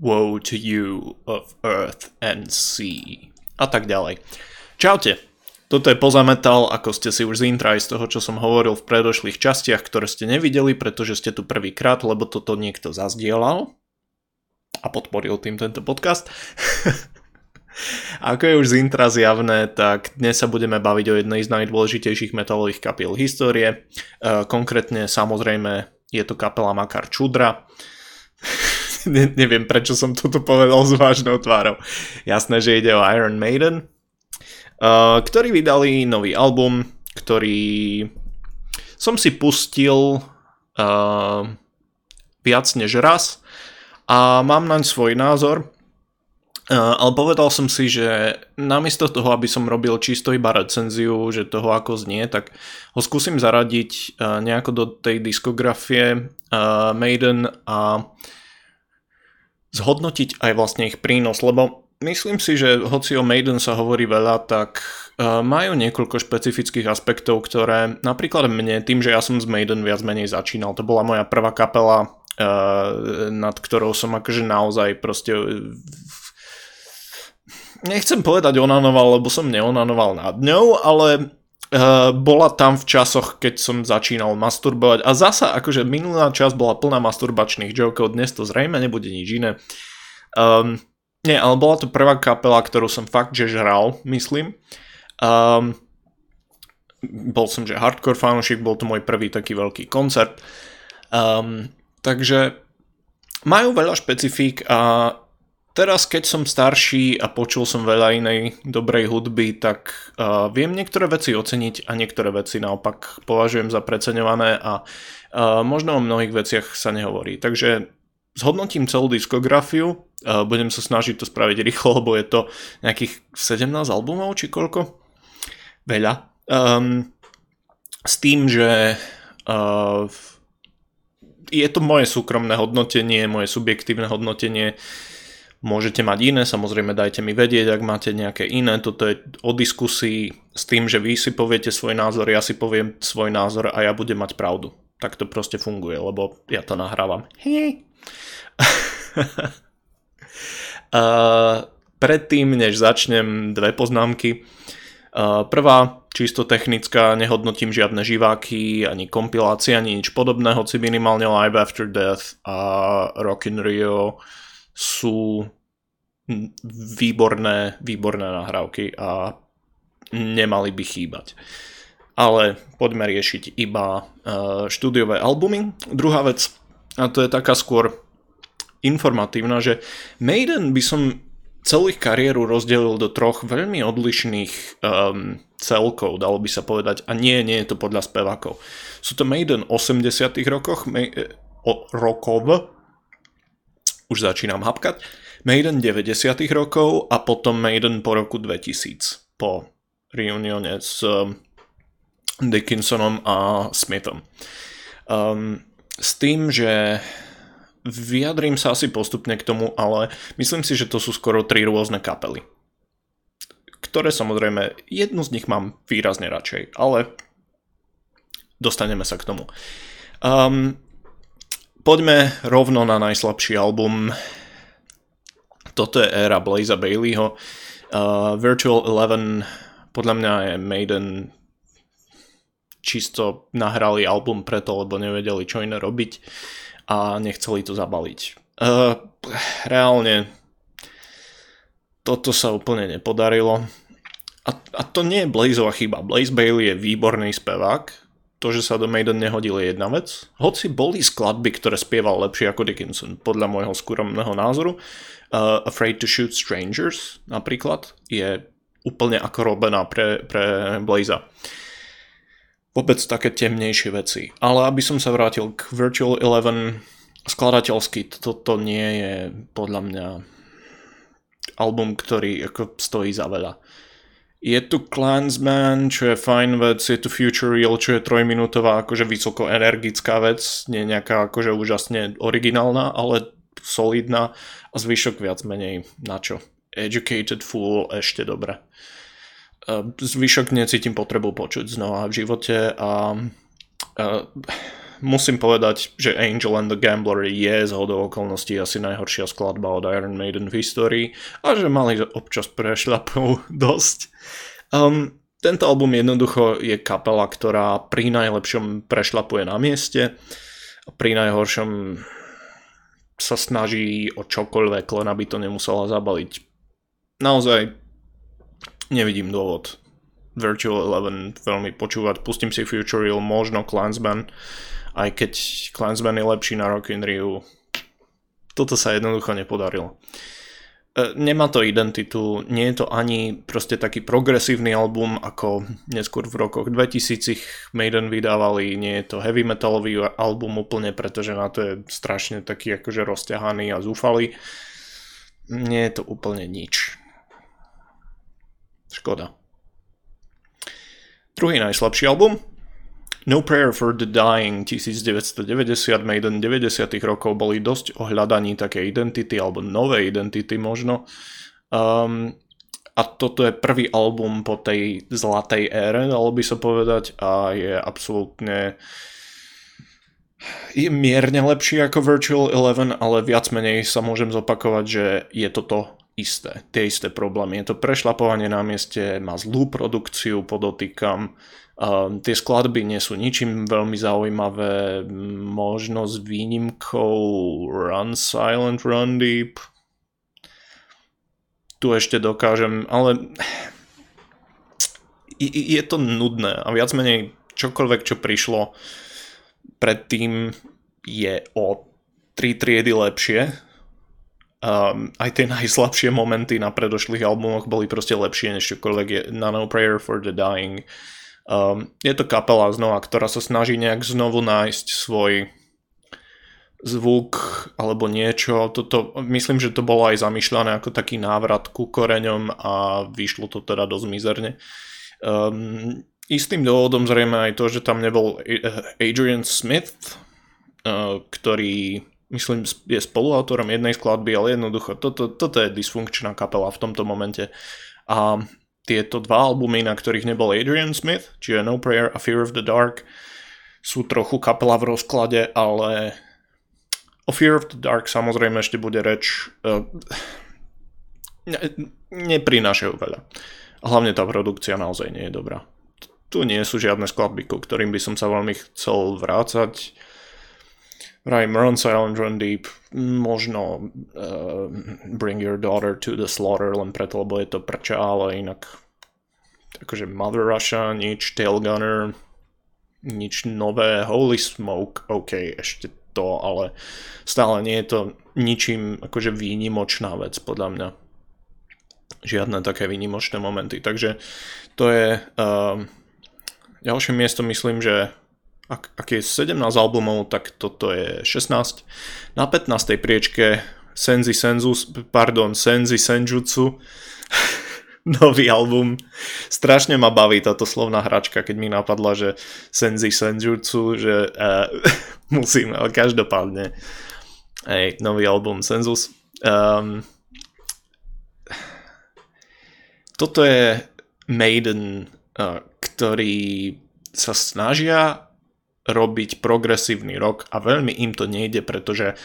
Woe to you of earth and sea. A tak ďalej. Čaute. Toto je pozametal, ako ste si už z intra aj z toho, čo som hovoril v predošlých častiach, ktoré ste nevideli, pretože ste tu prvýkrát, lebo toto niekto zazdielal a podporil tým tento podcast. Ako je už z intra zjavné, tak dnes sa budeme baviť o jednej z najdôležitejších metalových kapiel histórie. E, konkrétne samozrejme je to kapela Makar Čudra. ne, neviem, prečo som toto povedal s vážnou tvárou. Jasné, že ide o Iron Maiden, uh, ktorí vydali nový album, ktorý som si pustil uh, viac než raz a mám naň svoj názor. Uh, ale povedal som si, že namiesto toho, aby som robil čisto iba recenziu, že toho ako znie, tak ho skúsim zaradiť uh, nejako do tej diskografie uh, Maiden a zhodnotiť aj vlastne ich prínos, lebo myslím si, že hoci o Maiden sa hovorí veľa, tak uh, majú niekoľko špecifických aspektov, ktoré napríklad mne, tým, že ja som z Maiden viac menej začínal, to bola moja prvá kapela, uh, nad ktorou som akože naozaj proste nechcem povedať onanoval, lebo som neonanoval nad ňou, ale bola tam v časoch, keď som začínal masturbovať a zasa akože minulá časť bola plná masturbačných jokov, dnes to zrejme nebude nič iné. Um, nie, ale bola to prvá kapela, ktorú som fakt že žral, myslím. Um, bol som že hardcore fanúšik, bol to môj prvý taký veľký koncert. Um, takže majú veľa špecifík a Teraz, keď som starší a počul som veľa inej dobrej hudby, tak uh, viem niektoré veci oceniť a niektoré veci naopak považujem za preceňované a uh, možno o mnohých veciach sa nehovorí. Takže zhodnotím celú diskografiu, uh, budem sa snažiť to spraviť rýchlo, lebo je to nejakých 17 albumov či koľko? Veľa. Um, s tým, že uh, je to moje súkromné hodnotenie, moje subjektívne hodnotenie, Môžete mať iné, samozrejme dajte mi vedieť, ak máte nejaké iné. Toto je o diskusii s tým, že vy si poviete svoj názor, ja si poviem svoj názor a ja budem mať pravdu. Tak to proste funguje, lebo ja to nahrávam. uh, predtým, než začnem, dve poznámky. Uh, prvá, čisto technická, nehodnotím žiadne živáky, ani kompilácie, ani nič podobného, hoci minimálne Live After Death a Rock in Rio sú výborné, výborné nahrávky a nemali by chýbať. Ale poďme riešiť iba uh, štúdiové albumy. Druhá vec, a to je taká skôr informatívna, že Maiden by som celú kariéru rozdelil do troch veľmi odlišných um, celkov, dalo by sa povedať. A nie, nie je to podľa spevákov. Sú to Maiden 80 rokoch, May, o, rokov, už začínam hapkať, Maiden 90 rokov a potom Maiden po roku 2000, po reunione s um, Dickinsonom a Smithom. Um, s tým, že vyjadrím sa asi postupne k tomu, ale myslím si, že to sú skoro tri rôzne kapely. Ktoré samozrejme, jednu z nich mám výrazne radšej, ale dostaneme sa k tomu. Um, Poďme rovno na najslabší album. Toto je éra Blaza Baileyho. Uh, Virtual Eleven podľa mňa je Maiden čisto nahrali album preto, lebo nevedeli čo iné robiť a nechceli to zabaliť. Uh, reálne toto sa úplne nepodarilo. A, a to nie je Blazeová chyba. Blaze Bailey je výborný spevák, to, že sa do Maiden nehodil je jedna vec. Hoci boli skladby, ktoré spieval lepšie ako Dickinson, podľa môjho skromného názoru. Uh, Afraid to Shoot Strangers napríklad je úplne ako robená pre, pre Blaza. Vôbec také temnejšie veci. Ale aby som sa vrátil k Virtual Eleven, skladateľsky toto nie je podľa mňa album, ktorý ako stojí za veľa. Je tu Clansman, čo je fajn vec, je tu Future Real, čo je trojminútová, akože vysoko energická vec, nie nejaká akože úžasne originálna, ale solidná a zvyšok viac menej na čo. Educated Fool ešte dobre. Zvyšok necítim potrebu počuť znova v živote a, a musím povedať, že Angel and the Gambler je z hodou okolností asi najhoršia skladba od Iron Maiden v histórii a že mali občas prešľapov dosť. Um, tento album jednoducho je kapela, ktorá pri najlepšom prešlapuje na mieste a pri najhoršom sa snaží o čokoľvek, len aby to nemusela zabaliť. Naozaj nevidím dôvod Virtual Eleven veľmi počúvať. Pustím si Future Real, možno Clansman, aj keď Clansman je lepší na Rock in Rio. Toto sa jednoducho nepodarilo. E, nemá to identitu, nie je to ani proste taký progresívny album, ako neskôr v rokoch 2000 Maiden vydávali, nie je to heavy metalový album úplne, pretože na to je strašne taký akože rozťahaný a zúfalý. Nie je to úplne nič. Škoda. Druhý najslabší album, No Prayer for the Dying 1990 Maiden 90. rokov boli dosť o hľadaní také identity alebo nové identity možno. Um, a toto je prvý album po tej zlatej ére, dalo by sa povedať, a je absolútne je mierne lepší ako Virtual Eleven, ale viac menej sa môžem zopakovať, že je toto isté, tie isté problémy. Je to prešlapovanie na mieste, má zlú produkciu, podotýkam, tie skladby nie sú ničím veľmi zaujímavé, možno s výnimkou Run Silent, Run Deep. Tu ešte dokážem, ale je to nudné a viac menej čokoľvek, čo prišlo predtým je o tri triedy lepšie. Um, aj tie najslabšie momenty na predošlých albumoch boli proste lepšie než čokoľvek je na No Prayer for the Dying. Um, je to kapela znova, ktorá sa snaží nejak znovu nájsť svoj zvuk alebo niečo. Toto, myslím, že to bolo aj zamýšľané ako taký návrat ku koreňom a vyšlo to teda dosť mizerne. Um, istým dôvodom zrejme aj to, že tam nebol Adrian Smith, uh, ktorý myslím je spoluautorom jednej skladby, ale jednoducho toto, toto je dysfunkčná kapela v tomto momente. A tieto dva albumy, na ktorých nebol Adrian Smith, čiže No Prayer a Fear of the Dark, sú trochu kapela v rozklade, ale o Fear of the Dark samozrejme ešte bude reč. Uh, ne, neprinášajú veľa. Hlavne tá produkcia naozaj nie je dobrá. Tu nie sú žiadne skladby, ku ktorým by som sa veľmi chcel vrácať. Vraj Maroon Silent Run Deep, možno uh, Bring Your Daughter to the Slaughter, len preto, lebo je to prča, ale inak akože Mother Russia, nič, Tail Gunner, nič nové, Holy Smoke, ok, ešte to, ale stále nie je to ničím akože výnimočná vec, podľa mňa. Žiadne také výnimočné momenty, takže to je uh, ďalšie miesto, myslím, že ak, ak je 17 albumov, tak toto je 16. Na 15. priečke Senzi Senzus, pardon, Senzi Senjutsu, nový album. Strašne ma baví táto slovná hračka, keď mi napadla, že Senzi Senjutsu, že uh, musím, ale každopádne. Hej, nový album Senzus. Um, toto je Maiden, uh, ktorý sa snažia robiť progresívny rok a veľmi im to nejde, pretože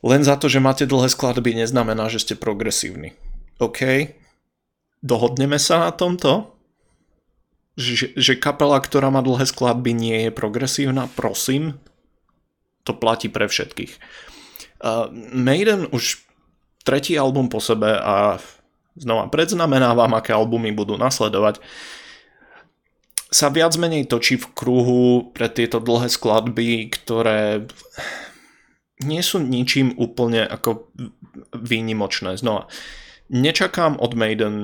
len za to, že máte dlhé skladby, neznamená, že ste progresívni. OK? Dohodneme sa na tomto? Že, že kapela, ktorá má dlhé skladby, nie je progresívna? Prosím? To platí pre všetkých. Uh, Maiden už tretí album po sebe a znova predznamenávam, aké albumy budú nasledovať sa viac menej točí v kruhu pre tieto dlhé skladby, ktoré nie sú ničím úplne ako výnimočné. Znova, nečakám od Maiden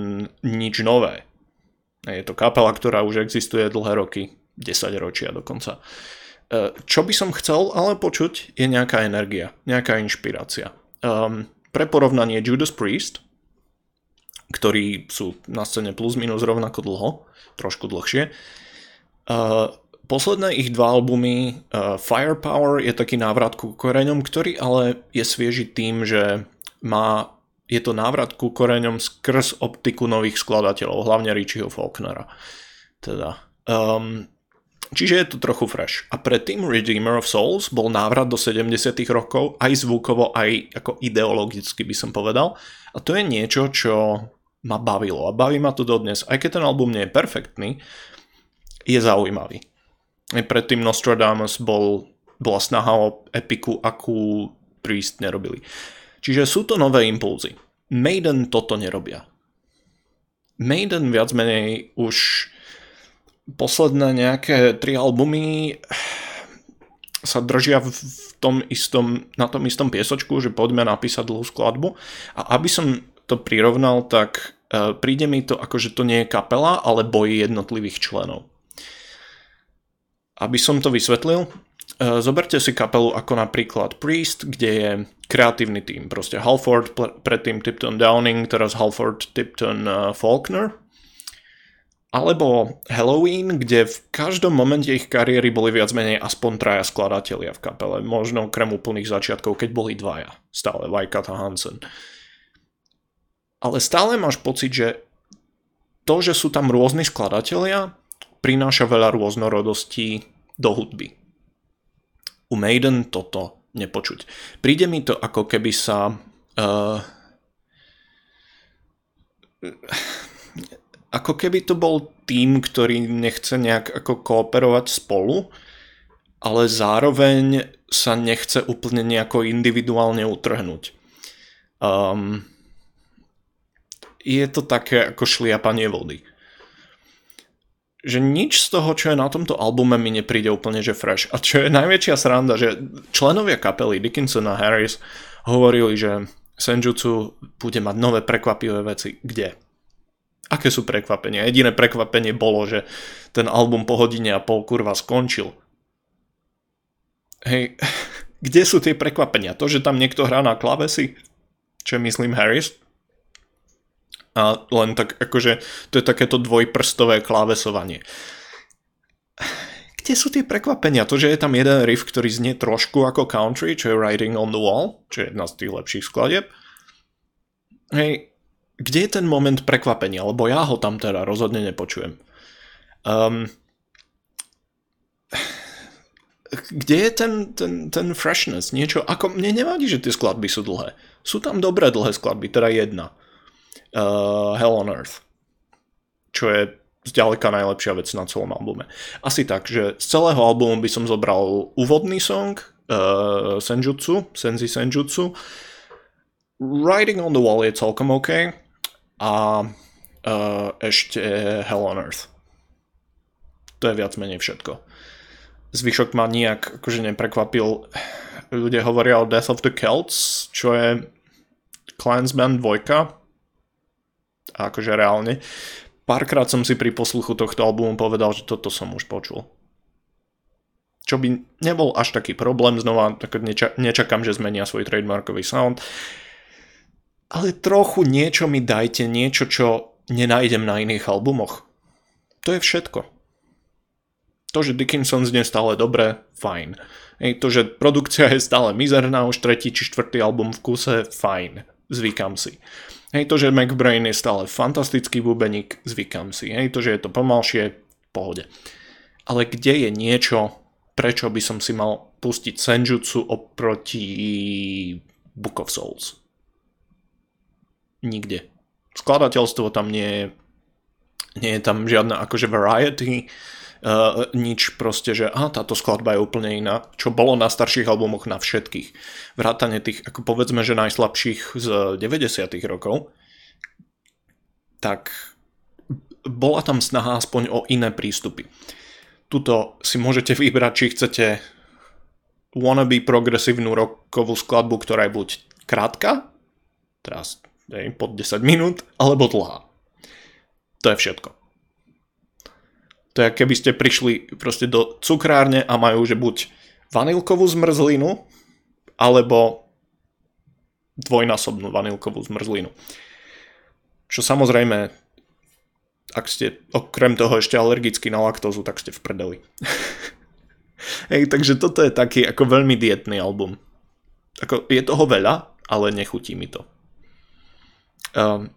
nič nové. Je to kapela, ktorá už existuje dlhé roky, 10 ročia dokonca. E, čo by som chcel ale počuť je nejaká energia, nejaká inšpirácia. Um, pre porovnanie Judas Priest, ktorí sú na scéne plus minus rovnako dlho, trošku dlhšie. Uh, posledné ich dva albumy uh, Firepower je taký návrat ku koreňom, ktorý ale je svieži tým, že má, je to návrat ku koreňom skrz optiku nových skladateľov, hlavne Richieho Faulknera. Teda, um, Čiže je to trochu fresh. A predtým Redeemer of Souls bol návrat do 70 rokov, aj zvukovo, aj ako ideologicky by som povedal. A to je niečo, čo ma bavilo. A baví ma to dodnes. Aj keď ten album nie je perfektný, je zaujímavý. Aj predtým Nostradamus bol, bola snaha o epiku, akú Priest nerobili. Čiže sú to nové impulzy. Maiden toto nerobia. Maiden viac menej už posledné nejaké tri albumy sa držia v tom istom, na tom istom piesočku, že poďme napísať dlhú skladbu. A aby som to prirovnal, tak príde mi to ako, že to nie je kapela, ale boj jednotlivých členov. Aby som to vysvetlil, uh, zoberte si kapelu ako napríklad Priest, kde je kreatívny tým. Proste Halford, predtým Tipton Downing, teraz Halford, Tipton uh, Faulkner alebo Halloween, kde v každom momente ich kariéry boli viac menej aspoň traja skladatelia v kapele. Možno krem úplných začiatkov, keď boli dvaja. Stále Vajkat a Hansen. Ale stále máš pocit, že to, že sú tam rôzni skladatelia, prináša veľa rôznorodostí do hudby. U Maiden toto nepočuť. Príde mi to ako keby sa... Uh, ako keby to bol tým, ktorý nechce nejak ako kooperovať spolu, ale zároveň sa nechce úplne nejako individuálne utrhnúť. Um, je to také ako šliapanie vody. Že nič z toho, čo je na tomto albume mi nepríde úplne, že fresh. A čo je najväčšia sranda, že členovia kapely Dickinson a Harris hovorili, že Senjutsu bude mať nové prekvapivé veci. Kde? Aké sú prekvapenia? Jediné prekvapenie bolo, že ten album po hodine a pol kurva skončil. Hej, kde sú tie prekvapenia? To, že tam niekto hrá na klavesi? Čo myslím Harris? A len tak akože to je takéto dvojprstové klávesovanie. Kde sú tie prekvapenia? To, že je tam jeden riff, ktorý znie trošku ako country, čo je Riding on the Wall, čo je jedna z tých lepších skladieb. Hej, kde je ten moment prekvapenia? Lebo ja ho tam teda rozhodne nepočujem. Um, kde je ten, ten, ten freshness? Niečo, ako mne nevadí, že tie skladby sú dlhé. Sú tam dobré dlhé skladby, teda jedna. Uh, Hell on Earth. Čo je zďaleka najlepšia vec na celom albume. Asi tak, že z celého albumu by som zobral úvodný song uh, Senjutsu, Senzi Senjutsu. Riding on the Wall je celkom OK a uh, ešte Hell on Earth. To je viac menej všetko. Zvyšok ma nijak akože neprekvapil. Ľudia hovoria o Death of the Celts, čo je Clansman 2. Akože reálne. Párkrát som si pri posluchu tohto albumu povedal, že toto som už počul. Čo by nebol až taký problém, znova tak nečakám, že zmenia svoj trademarkový sound. Ale trochu niečo mi dajte, niečo, čo nenájdem na iných albumoch. To je všetko. To, že Dickinson znie stále dobre, fajn. Ej, to, že produkcia je stále mizerná, už tretí či štvrtý album v kuse, fajn. Zvykam si. Hej, to, že McBrain je stále fantastický bubeník, zvykam si. Hej, to, že je to pomalšie, pohode. Ale kde je niečo, prečo by som si mal pustiť Senjutsu oproti Book of Souls? nikde. Skladateľstvo tam nie je, nie je tam žiadna akože variety, uh, nič proste, že aha, táto skladba je úplne iná, čo bolo na starších albumoch na všetkých. Vrátane tých, ako povedzme, že najslabších z 90 rokov, tak bola tam snaha aspoň o iné prístupy. Tuto si môžete vybrať, či chcete wannabe progresívnu rokovú skladbu, ktorá je buď krátka, teraz pod 10 minút, alebo dlhá. To je všetko. To je, keby ste prišli proste do cukrárne a majú, že buď vanilkovú zmrzlinu, alebo dvojnásobnú vanilkovú zmrzlinu. Čo samozrejme, ak ste okrem toho ešte alergický na laktózu, tak ste v prdeli. Hej, takže toto je taký ako veľmi dietný album. Ako, je toho veľa, ale nechutí mi to. Um,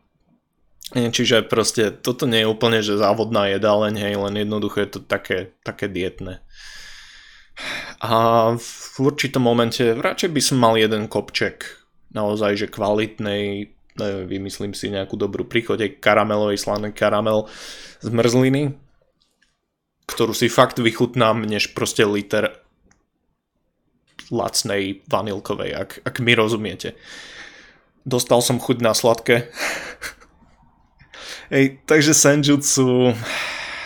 Čiže proste toto nie je úplne, že závodná jedáleň, hej, len jednoducho je to také, také dietné. A v určitom momente radšej by som mal jeden kopček naozaj, že kvalitnej, vymyslím si nejakú dobrú príchode, karamelovej slaný karamel z mrzliny, ktorú si fakt vychutnám, než proste liter lacnej vanilkovej, ak, ak mi rozumiete. Dostal som chuť na sladké. Ej, takže Senjutsu,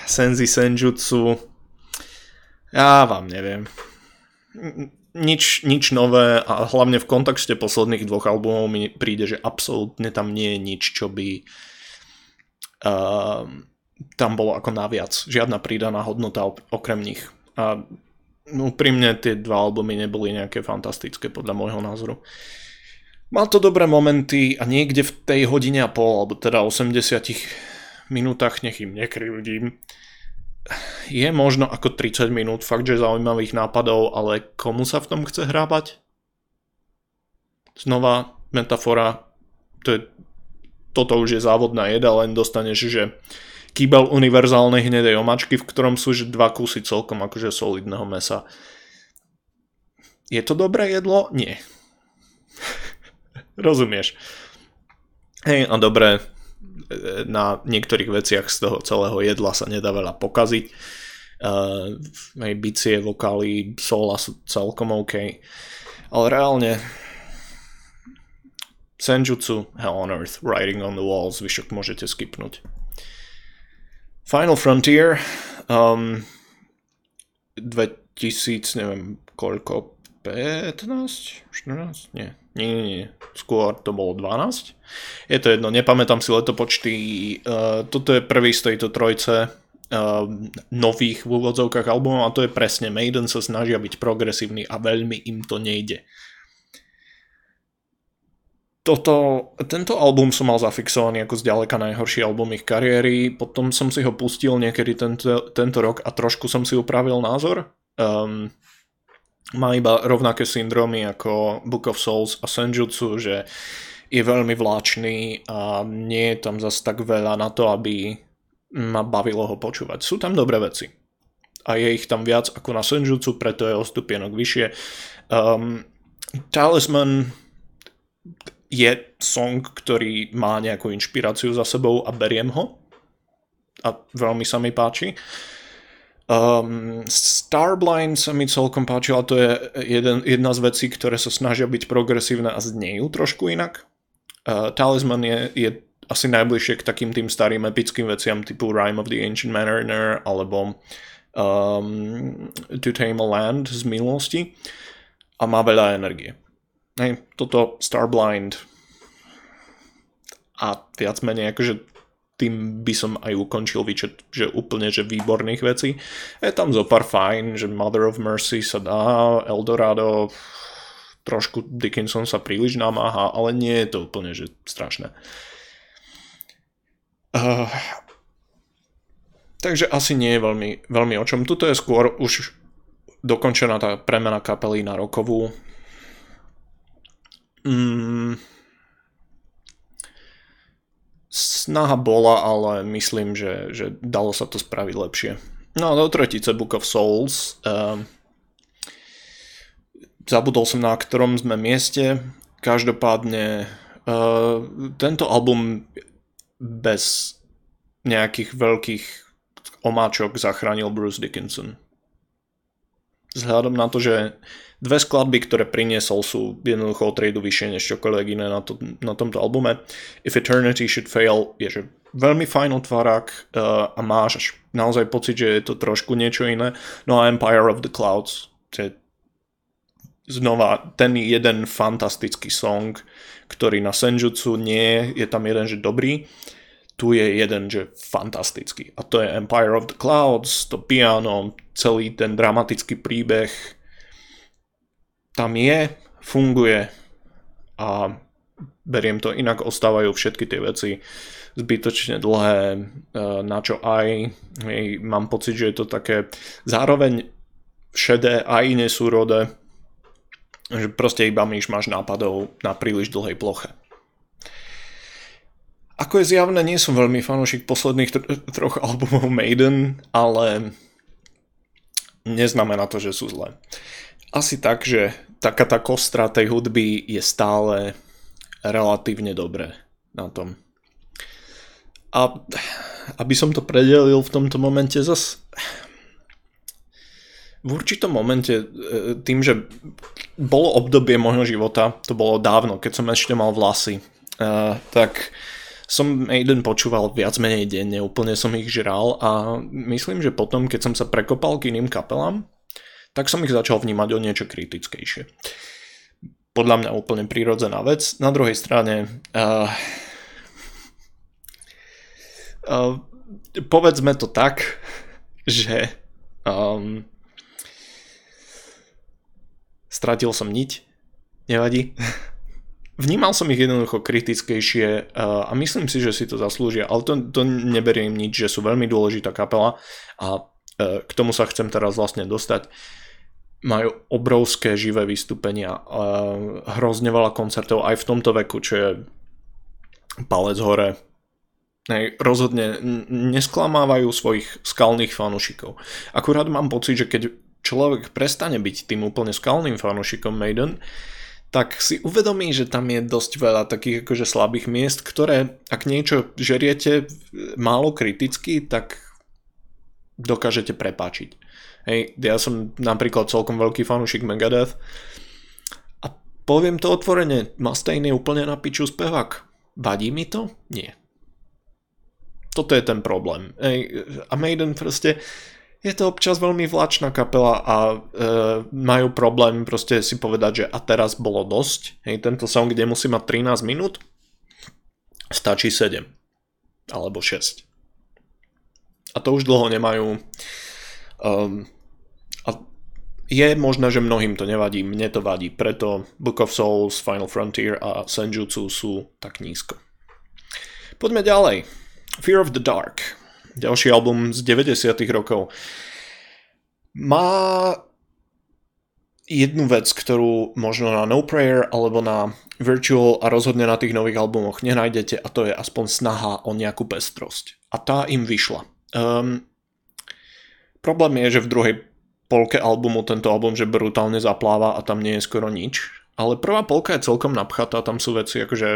Senzi Senjutsu, ja vám neviem. Nič, nič nové a hlavne v kontexte posledných dvoch albumov mi príde, že absolútne tam nie je nič, čo by uh, tam bolo ako naviac. Žiadna pridaná hodnota okrem nich. A úprimne tie dva albumy neboli nejaké fantastické podľa môjho názoru. Mal to dobré momenty a niekde v tej hodine a pol, alebo teda 80 minútach, nech im nekrivdím, je možno ako 30 minút fakt, že zaujímavých nápadov, ale komu sa v tom chce hrábať? Znova metafora, to je, toto už je závodná jeda, len dostaneš, že kýbal univerzálnej hnedej omačky, v ktorom sú že dva kusy celkom akože solidného mesa. Je to dobré jedlo? Nie. Rozumieš. Hej, a dobre, na niektorých veciach z toho celého jedla sa nedá veľa pokaziť. Uh, aj bicie, vokály, sola sú celkom OK. Ale reálne Senjutsu, Hell on Earth, Writing on the Walls, vyšok môžete skipnúť. Final Frontier, um, 2000, neviem koľko, 15, 14, nie, nie, nie, nie, skôr to bolo 12. Je to jedno, nepamätám si letopočty. Uh, toto je prvý z tejto trojce uh, nových v úvodzovkách albumov a to je presne Maiden sa snažia byť progresívny a veľmi im to nejde. Toto, tento album som mal zafixovaný ako zďaleka najhorší album ich kariéry, potom som si ho pustil niekedy tento, tento rok a trošku som si upravil názor. Um, má iba rovnaké syndromy ako Book of Souls a Senjutsu, že je veľmi vláčný a nie je tam zase tak veľa na to, aby ma bavilo ho počúvať. Sú tam dobré veci. A je ich tam viac ako na Senjutsu, preto je o stupienok vyššie. Um, Talisman je song, ktorý má nejakú inšpiráciu za sebou a beriem ho. A veľmi sa mi páči. Um, Starblind sa mi celkom páčila, to je jeden, jedna z vecí, ktoré sa snažia byť progresívne a znejú trošku inak. Uh, Talisman je, je asi najbližšie k takým tým starým epickým veciam typu Rime of the Ancient Mariner alebo um, To Tame a Land z minulosti a má veľa energie. Hej, toto Starblind a viac menej akože tým by som aj ukončil výčet, že úplne, že výborných vecí. Je tam zo pár fajn, že Mother of Mercy sa dá, Eldorado, trošku Dickinson sa príliš namáha, ale nie je to úplne, že strašné. Uh, takže asi nie je veľmi, veľmi o čom. Tuto je skôr už dokončená tá premena kapely na rokovú. Mm, snaha bola, ale myslím, že, že dalo sa to spraviť lepšie. No a do tretice Book of Souls. Uh, zabudol som na ktorom sme mieste. Každopádne uh, tento album bez nejakých veľkých omáčok zachránil Bruce Dickinson. Vzhľadom na to, že Dve skladby, ktoré priniesol, sú jednoducho o tradu vyššie než čokoľvek iné na, to, na tomto albume. If Eternity Should Fail je že veľmi fajn otvárák uh, a máš naozaj pocit, že je to trošku niečo iné. No a Empire of the Clouds, je znova ten jeden fantastický song, ktorý na Senjutsu nie je tam jeden, že dobrý, tu je jeden, že fantastický. A to je Empire of the Clouds, to piano, celý ten dramatický príbeh, tam je, funguje a beriem to inak, ostávajú všetky tie veci zbytočne dlhé, e, na čo aj mám pocit, že je to také zároveň šedé aj nesúrode, že proste iba myš máš nápadov na príliš dlhej ploche. ako je zjavné, nie som veľmi fanúšik posledných tr- troch albumov Maiden, ale neznamená to, že sú zlé. Asi tak, že taká tá kostra tej hudby je stále relatívne dobré na tom. A aby som to predelil v tomto momente zas v určitom momente e, tým, že bolo obdobie môjho života, to bolo dávno, keď som ešte mal vlasy, uh, tak som Maiden počúval viac menej denne, úplne som ich žral a myslím, že potom, keď som sa prekopal k iným kapelám, tak som ich začal vnímať o niečo kritickejšie. Podľa mňa úplne prírodzená vec. Na druhej strane uh, uh, povedzme to tak, že um, stratil som niť, nevadí. Vnímal som ich jednoducho kritickejšie a myslím si, že si to zaslúžia, ale to, to neberiem nič, že sú veľmi dôležitá kapela a k tomu sa chcem teraz vlastne dostať majú obrovské živé vystúpenia, hrozne veľa koncertov aj v tomto veku, čo je palec hore. Rozhodne nesklamávajú svojich skalných fanúšikov. Akurát mám pocit, že keď človek prestane byť tým úplne skalným fanúšikom Maiden, tak si uvedomí, že tam je dosť veľa takých akože slabých miest, ktoré ak niečo žeriete málo kriticky, tak dokážete prepáčiť. Hej, ja som napríklad celkom veľký fanúšik Megadeth a poviem to otvorene, Mustaine je úplne na piču spevák. Vadí mi to? Nie. Toto je ten problém. Hej, a Maiden proste je to občas veľmi vlačná kapela a e, majú problém proste si povedať, že a teraz bolo dosť. Hej, tento song, kde musí mať 13 minút, stačí 7 alebo 6. A to už dlho nemajú. Um, a je možné, že mnohým to nevadí, mne to vadí, preto Book of Souls, Final Frontier a Senjutsu sú tak nízko. Poďme ďalej. Fear of the Dark. Ďalší album z 90 rokov. Má jednu vec, ktorú možno na No Prayer alebo na Virtual a rozhodne na tých nových albumoch nenájdete a to je aspoň snaha o nejakú pestrosť. A tá im vyšla. Um, problém je, že v druhej polke albumu tento album, že brutálne zapláva a tam nie je skoro nič. Ale prvá polka je celkom napchatá, tam sú veci akože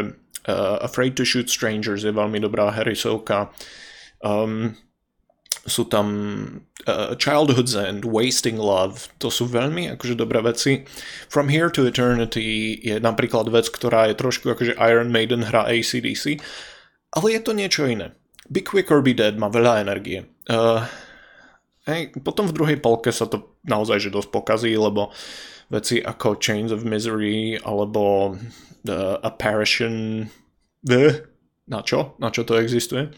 uh, Afraid to Shoot Strangers je veľmi dobrá Harrisovka. Um, sú tam uh, Childhood's End, Wasting Love, to sú veľmi akože dobré veci. From Here to Eternity je napríklad vec, ktorá je trošku akože Iron Maiden hra ACDC, ale je to niečo iné. Be Quick or Be Dead má veľa energie. Uh, Hej, potom v druhej polke sa to naozaj že dosť pokazí, lebo veci ako Chains of Misery alebo The Apparition The? Na čo? Na čo to existuje?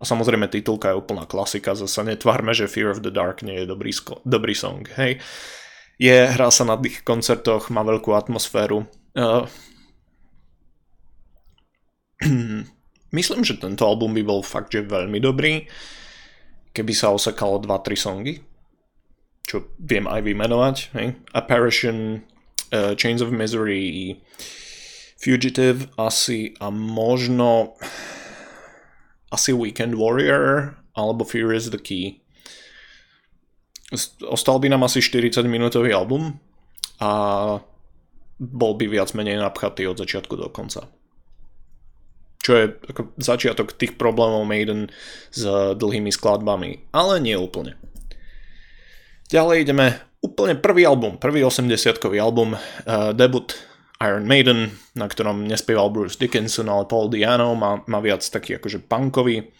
A samozrejme titulka je úplná klasika, zase netvárme, že Fear of the Dark nie je dobrý, sko- dobrý song. Hej. Je, hrá sa na tých koncertoch, má veľkú atmosféru. Uh, myslím, že tento album by bol fakt, že veľmi dobrý. Uh, keby sa osekalo 2-3 songy, čo viem aj vymenovať, hej? Apparition, uh, Chains of Misery, Fugitive asi a možno asi Weekend Warrior alebo Fear is the Key. Ostal by nám asi 40 minútový album a bol by viac menej napchatý od začiatku do konca čo je ako začiatok tých problémov Maiden s dlhými skladbami, ale nie úplne. Ďalej ideme úplne prvý album, prvý 80-kový album, uh, debut Iron Maiden, na ktorom nespieval Bruce Dickinson, ale Paul Diano, má, má viac taký akože punkový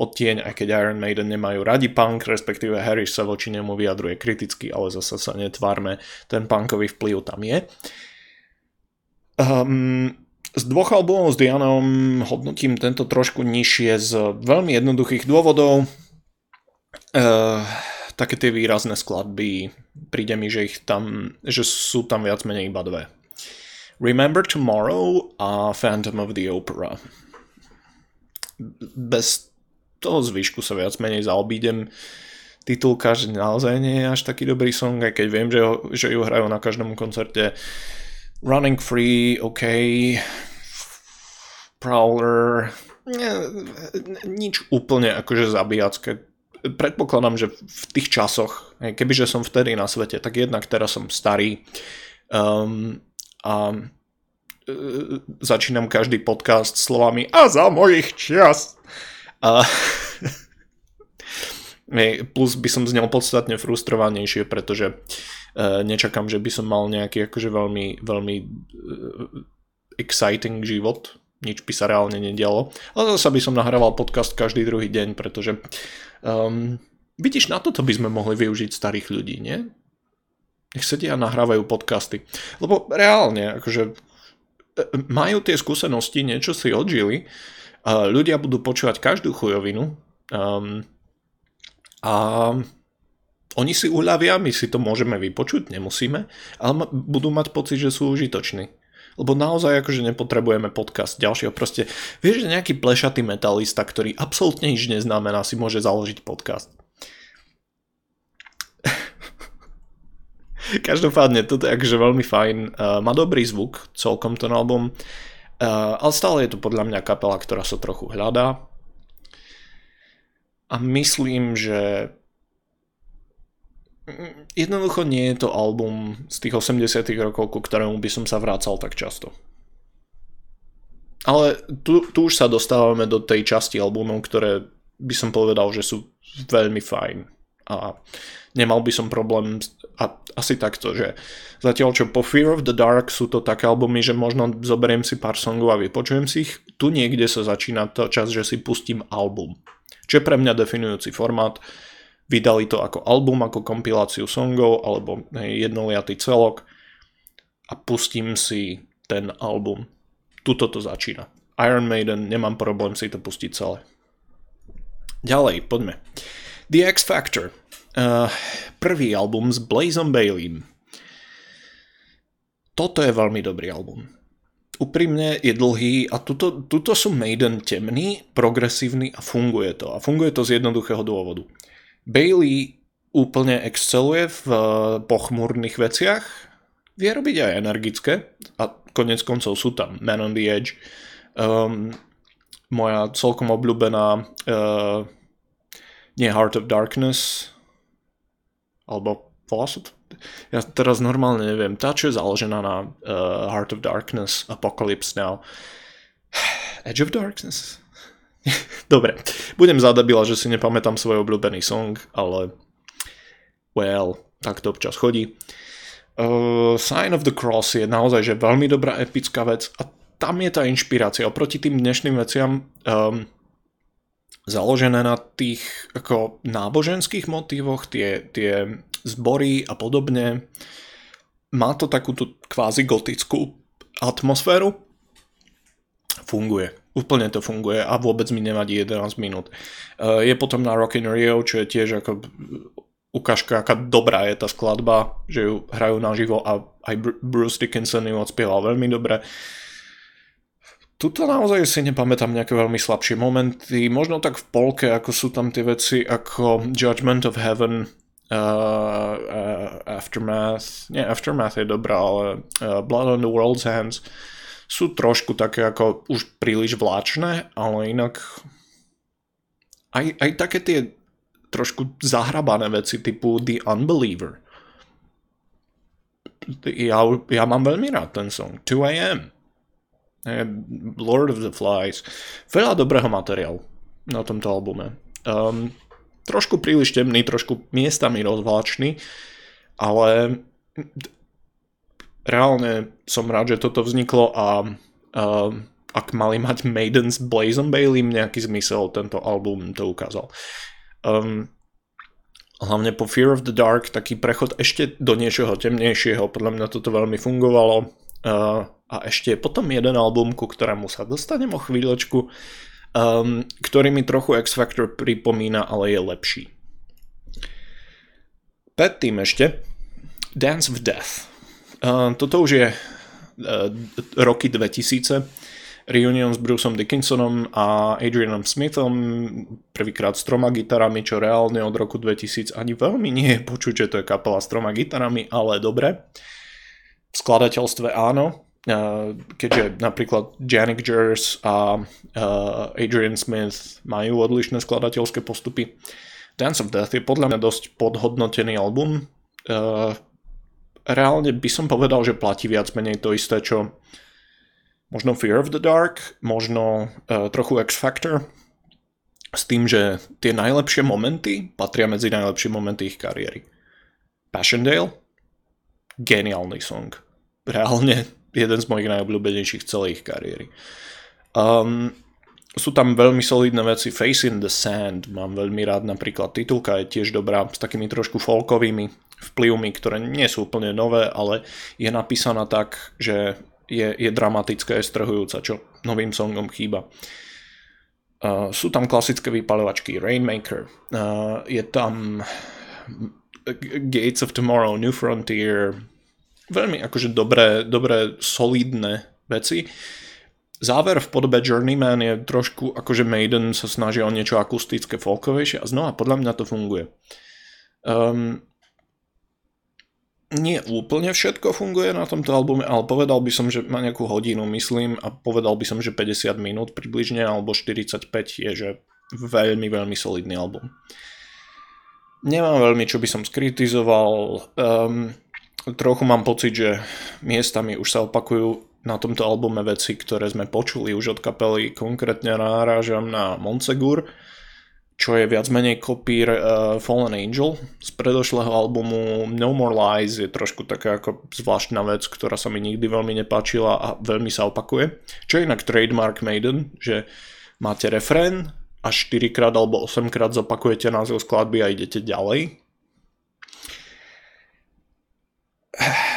odtieň, aj keď Iron Maiden nemajú radi punk, respektíve Harris sa voči nemu vyjadruje kriticky, ale zase sa netvárme, ten punkový vplyv tam je. Um, z dvoch albumov s Dianom hodnotím tento trošku nižšie z veľmi jednoduchých dôvodov. Uh, také tie výrazné skladby, príde mi, že, ich tam, že sú tam viac menej iba dve. Remember Tomorrow a Phantom of the Opera. Bez toho zvyšku sa viac menej zaobídem. Titulka, že naozaj nie je až taký dobrý song, aj keď viem, že, ho, že ju hrajú na každom koncerte. Running Free, OK. Prowler, nič úplne akože zabíjacké. Predpokladám, že v tých časoch, kebyže som vtedy na svete, tak jednak teraz som starý um, a uh, začínam každý podcast slovami a za mojich čias. A plus by som znel podstatne frustrovanejšie, pretože uh, nečakám, že by som mal nejaký akože veľmi, veľmi uh, exciting život, nič by sa reálne nedialo. Ale zase by som nahrával podcast každý druhý deň, pretože um, vidíš, na toto by sme mohli využiť starých ľudí, nie? Nech sedia a nahrávajú podcasty. Lebo reálne, akože e, majú tie skúsenosti, niečo si odžili, ľudia budú počúvať každú chujovinu um, a oni si uľavia, my si to môžeme vypočuť, nemusíme, ale budú mať pocit, že sú užitoční. Lebo naozaj akože nepotrebujeme podcast ďalšieho. Proste, vieš, že nejaký plešatý metalista, ktorý absolútne nič neznamená, si môže založiť podcast. Každopádne, toto je akože veľmi fajn. Uh, má dobrý zvuk, celkom ten album. Uh, ale stále je to podľa mňa kapela, ktorá sa trochu hľadá. A myslím, že jednoducho nie je to album z tých 80 rokov, ku ktorému by som sa vracal tak často. Ale tu, tu už sa dostávame do tej časti albumov, ktoré by som povedal, že sú veľmi fajn. A nemal by som problém a asi takto, že zatiaľ čo po Fear of the Dark sú to také albumy, že možno zoberiem si pár songov a vypočujem si ich, tu niekde sa začína to čas, že si pustím album. Čo je pre mňa definujúci formát, vydali to ako album, ako kompiláciu songov alebo jednoliatý celok a pustím si ten album. Tuto to začína. Iron Maiden, nemám problém si to pustiť celé. Ďalej, poďme. The X Factor. Uh, prvý album s Blazom Baileym. Toto je veľmi dobrý album. Úprimne je dlhý a tuto, tuto sú Maiden temný, progresívny a funguje to. A funguje to z jednoduchého dôvodu. Bailey úplne exceluje v eh, pochmúrnych veciach, vie robiť aj energické a konec koncov sú tam Man on the Edge, um, moja celkom obľúbená uh, nie Heart of Darkness alebo volá ja teraz normálne neviem, tá čo je založená na uh, Heart of Darkness, Apocalypse Now. Edge of Darkness Dobre, budem zadabila, že si nepamätám svoj obľúbený song, ale well, tak to občas chodí. Uh, Sign of the Cross je naozaj že veľmi dobrá epická vec a tam je tá inšpirácia oproti tým dnešným veciam um, založené na tých ako náboženských motívoch, tie, tie zbory a podobne. Má to takúto kvázi gotickú atmosféru. Funguje. Úplne to funguje a vôbec mi nevadí 11 minút. E, je potom na Rock in Rio, čo je tiež ako ukážka, aká dobrá je tá skladba, že ju hrajú naživo a aj Bruce Dickinson ju odspieval veľmi dobre. Tuto naozaj si nepamätám nejaké veľmi slabšie momenty, možno tak v polke, ako sú tam tie veci ako Judgment of Heaven, uh, uh, Aftermath, nie Aftermath je dobrá, ale uh, Blood on the World's Hands, sú trošku také ako už príliš vláčne, ale inak aj, aj také tie trošku zahrabané veci typu The Unbeliever. Ja, ja mám veľmi rád ten song. 2AM. Lord of the Flies. Veľa dobrého materiálu na tomto albume. Um, trošku príliš temný, trošku miestami rozvláčný, ale reálne som rád, že toto vzniklo a uh, ak mali mať Maiden s Blazom Bailey nejaký zmysel, tento album to ukázal. Um, hlavne po Fear of the Dark taký prechod ešte do niečoho temnejšieho, podľa mňa toto veľmi fungovalo uh, a ešte potom jeden album, ku ktorému sa dostanem o chvíľočku, um, ktorý mi trochu X Factor pripomína, ale je lepší. Predtým ešte Dance of Death. Toto už je uh, roky 2000. Reunion s Bruceom Dickinsonom a Adrianom Smithom, prvýkrát s troma gitarami, čo reálne od roku 2000 ani veľmi nie je počuť, že to je kapela s troma gitarami, ale dobre. V skladateľstve áno, keďže napríklad Janik Jers a Adrian Smith majú odlišné skladateľské postupy. Dance of Death je podľa mňa dosť podhodnotený album. Reálne by som povedal, že platí viac menej to isté, čo možno Fear of the Dark, možno trochu X Factor, s tým, že tie najlepšie momenty patria medzi najlepšie momenty ich kariéry. Passchendaele, geniálny song. Reálne jeden z mojich najobľúbenejších celej ich kariéry. Um, sú tam veľmi solidné veci, Face in the Sand, mám veľmi rád napríklad, titulka je tiež dobrá, s takými trošku folkovými vplyvmi, ktoré nie sú úplne nové, ale je napísaná tak, že je, je dramatická, je strhujúca, čo novým songom chýba. Uh, sú tam klasické vypalovačky Rainmaker, uh, je tam Gates of Tomorrow, New Frontier, veľmi akože dobré, dobré solidné veci. Záver v podobe Journeyman je trošku, akože Maiden sa snaží o niečo akustické, folkovejšie a znova podľa mňa to funguje. Um, nie úplne všetko funguje na tomto albume, ale povedal by som, že má nejakú hodinu, myslím, a povedal by som, že 50 minút približne, alebo 45 je, že veľmi, veľmi solidný album. Nemám veľmi, čo by som skritizoval. Um, trochu mám pocit, že miestami už sa opakujú na tomto albume veci, ktoré sme počuli už od kapely. Konkrétne náražam na Monsegur, čo je viac menej kopír uh, Fallen Angel z predošlého albumu No More Lies je trošku taká ako zvláštna vec, ktorá sa mi nikdy veľmi nepáčila a veľmi sa opakuje. Čo je inak trademark Maiden, že máte refrén a 4 krát alebo 8 krát zopakujete názov skladby a idete ďalej.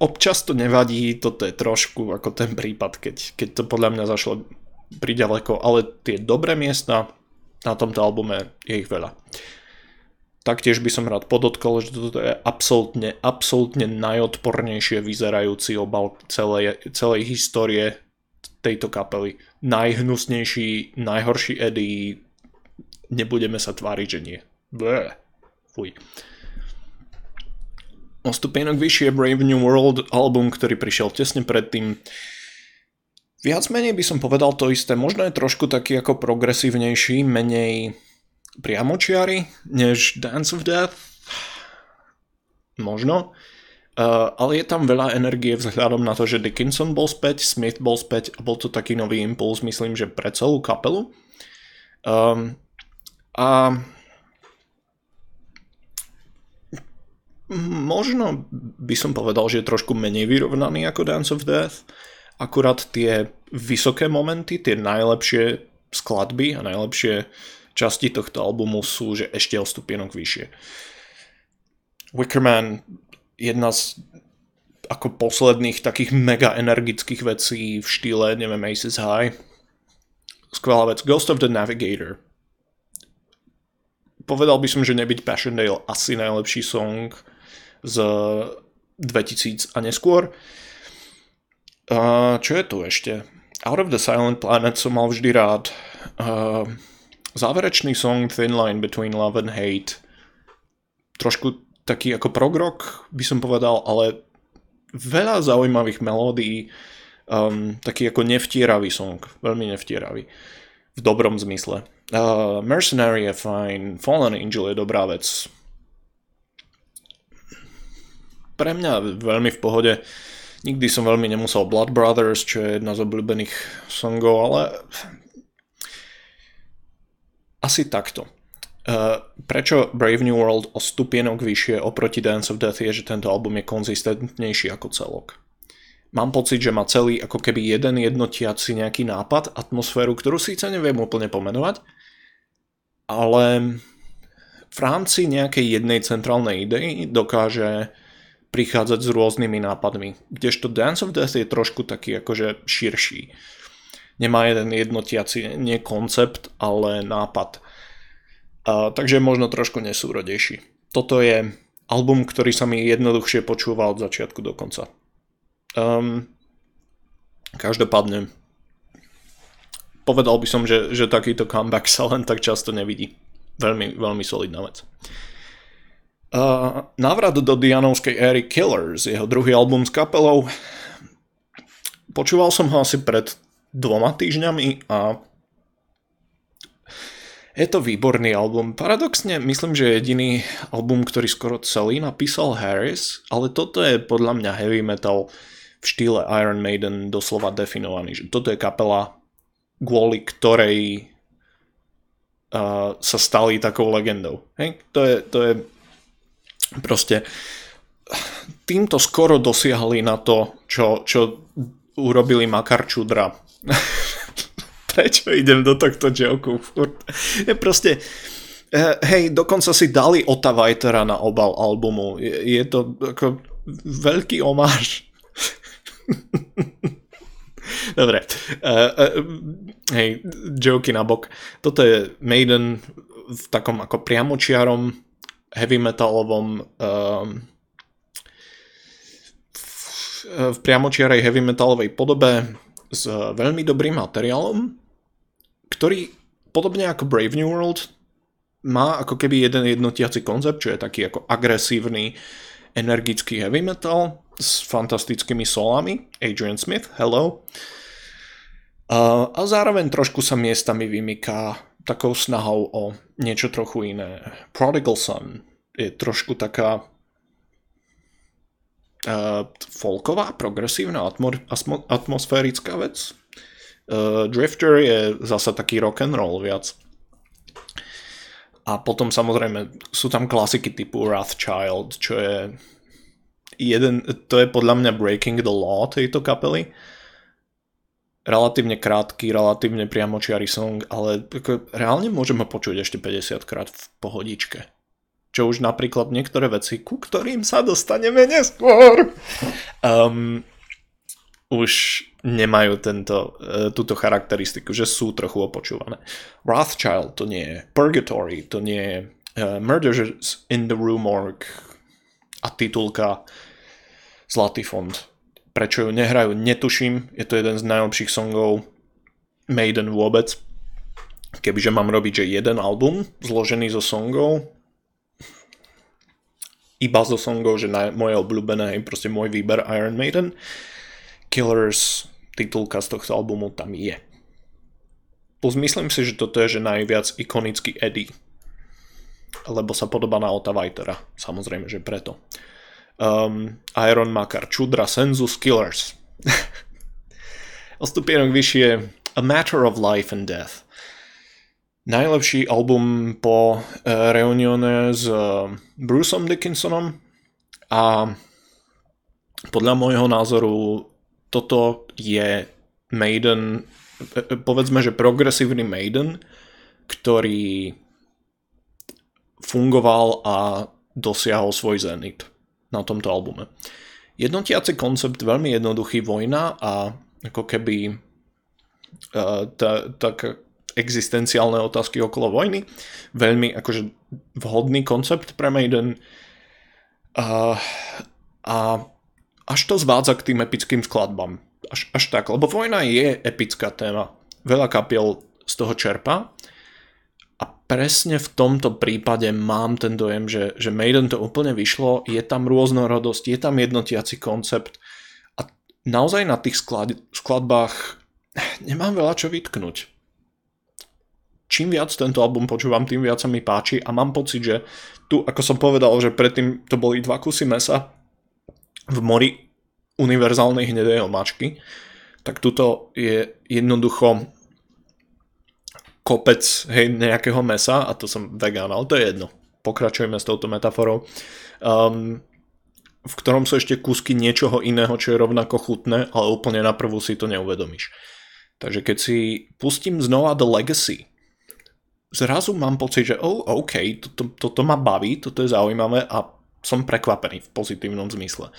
Občas to nevadí, toto je trošku ako ten prípad, keď, keď to podľa mňa zašlo priďaleko, ale tie dobré miesta na tomto albume je ich veľa. Taktiež by som rád podotkol, že toto je absolútne, absolútne najodpornejšie vyzerajúci obal celej, celej histórie tejto kapely. Najhnusnejší, najhorší Eddie, nebudeme sa tváriť, že nie. Bleh. Fuj. O stupienok vyššie Brave New World album, ktorý prišiel tesne predtým, Viac menej by som povedal to isté, možno je trošku taký ako progresívnejší, menej priamočiary než Dance of Death. Možno. Uh, ale je tam veľa energie vzhľadom na to, že Dickinson bol späť, Smith bol späť a bol to taký nový impuls, myslím, že pre celú kapelu. Um, a možno by som povedal, že je trošku menej vyrovnaný ako Dance of Death. Akurát tie vysoké momenty, tie najlepšie skladby a najlepšie časti tohto albumu sú, že ešte o stupienok vyššie. Wickerman, jedna z ako posledných takých mega energických vecí v štýle, neviem, Aces High. Skvelá vec. Ghost of the Navigator. Povedal by som, že nebyť Passchendaele asi najlepší song z 2000 a neskôr. Čo je tu ešte? Out of the Silent Planet som mal vždy rád. Uh, záverečný song Thin Line Between Love and Hate. Trošku taký ako prog rock by som povedal, ale veľa zaujímavých melódií. Um, taký ako nevtieravý song. Veľmi nevtieravý. V dobrom zmysle. Uh, Mercenary je fajn. Fallen Angel je dobrá vec. Pre mňa veľmi v pohode. Nikdy som veľmi nemusel Blood Brothers, čo je jedna z obľúbených songov, ale asi takto. Uh, prečo Brave New World o stupienok vyššie oproti Dance of Death je, že tento album je konzistentnejší ako celok. Mám pocit, že má celý ako keby jeden jednotiaci nejaký nápad, atmosféru, ktorú síce neviem úplne pomenovať, ale v rámci nejakej jednej centrálnej idei dokáže prichádzať s rôznymi nápadmi. Kdežto Dance of Death je trošku taký akože širší. Nemá jeden jednotiaci, nie koncept, ale nápad. A, takže možno trošku nesúrodejší. Toto je album, ktorý sa mi jednoduchšie počúva od začiatku do konca. Um, každopádne povedal by som, že, že takýto comeback sa len tak často nevidí. Veľmi, veľmi solidná vec. Uh, návrat do Dianovskej éry Killers, jeho druhý album s kapelou. Počúval som ho asi pred dvoma týždňami a je to výborný album. Paradoxne, myslím, že jediný album, ktorý skoro celý napísal Harris, ale toto je podľa mňa heavy metal v štýle Iron Maiden doslova definovaný. Že toto je kapela, kvôli ktorej uh, sa stali takou legendou. Hej? To, je, to je proste týmto skoro dosiahli na to, čo, čo urobili Makar Čudra. Prečo idem do tohto joku furt? Je proste... Eh, hej, dokonca si dali Ota Vajtera na obal albumu. Je, je to ako veľký omáž. Dobre. Uh, hej, joky na bok. Toto je Maiden v takom ako priamočiarom heavy metalovom uh, v priamočiarej heavy metalovej podobe s veľmi dobrým materiálom, ktorý podobne ako Brave New World má ako keby jeden jednotiaci koncept, čo je taký ako agresívny, energický heavy metal s fantastickými solami. Adrian Smith, hello. Uh, a zároveň trošku sa miestami vymyká takou snahou o niečo trochu iné. Prodigal Son je trošku taká uh, folková, progresívna, atmo- atmosférická vec. Uh, Drifter je zasa taký rock and roll viac. A potom samozrejme sú tam klasiky typu Wrathchild, čo je jeden, to je podľa mňa Breaking the Law tejto kapely. Relatívne krátky, relatívne priamočiarý song, ale ako, reálne môžem ho počuť ešte 50 krát v pohodičke. Čo už napríklad niektoré veci, ku ktorým sa dostaneme neskôr. Um, už nemajú tento, e, túto charakteristiku, že sú trochu opočúvané. Rothschild to nie je, Purgatory to nie je, uh, Murders in the Rue Morgue a titulka Zlatý fond. Prečo ju nehrajú, netuším, je to jeden z najlepších songov Maiden vôbec. Kebyže mám robiť, že jeden album zložený zo songov, iba zo songov, že na, moje obľúbené, proste môj výber Iron Maiden, Killers, titulka z tohto albumu tam je. Plus myslím si, že toto je že najviac ikonický Eddie. Lebo sa podobá na Ota Vajtera. Samozrejme, že preto. Um, Iron Makar, Čudra, Senzus, Killers. o stupienok vyššie A Matter of Life and Death. Najlepší album po uh, reunione s uh, Bruceom Dickinsonom a podľa môjho názoru toto je Maiden, povedzme, že progresívny Maiden, ktorý fungoval a dosiahol svoj zenit na tomto albume. Jednotiaci koncept veľmi jednoduchý vojna a ako keby uh, tak existenciálne otázky okolo vojny. Veľmi akože vhodný koncept pre Maiden. Uh, a až to zvádza k tým epickým skladbám. Až, až tak, lebo vojna je epická téma. Veľa kapiel z toho čerpa. A presne v tomto prípade mám ten dojem, že, že Maiden to úplne vyšlo, je tam rôznorodosť, je tam jednotiaci koncept a naozaj na tých sklad, skladbách nemám veľa čo vytknúť. Čím viac tento album počúvam, tým viac sa mi páči a mám pocit, že tu, ako som povedal, že predtým to boli dva kusy mesa, v mori univerzálnej hnedej omáčky, tak tuto je jednoducho kopec hej, nejakého mesa a to som vegán, ale to je jedno. Pokračujeme s touto metaforou. Um, v ktorom sú ešte kúsky niečoho iného, čo je rovnako chutné, ale úplne na prvú si to neuvedomíš. Takže keď si pustím znova The Legacy, zrazu mám pocit, že oh, OK, toto, toto ma baví, toto je zaujímavé a som prekvapený v pozitívnom zmysle.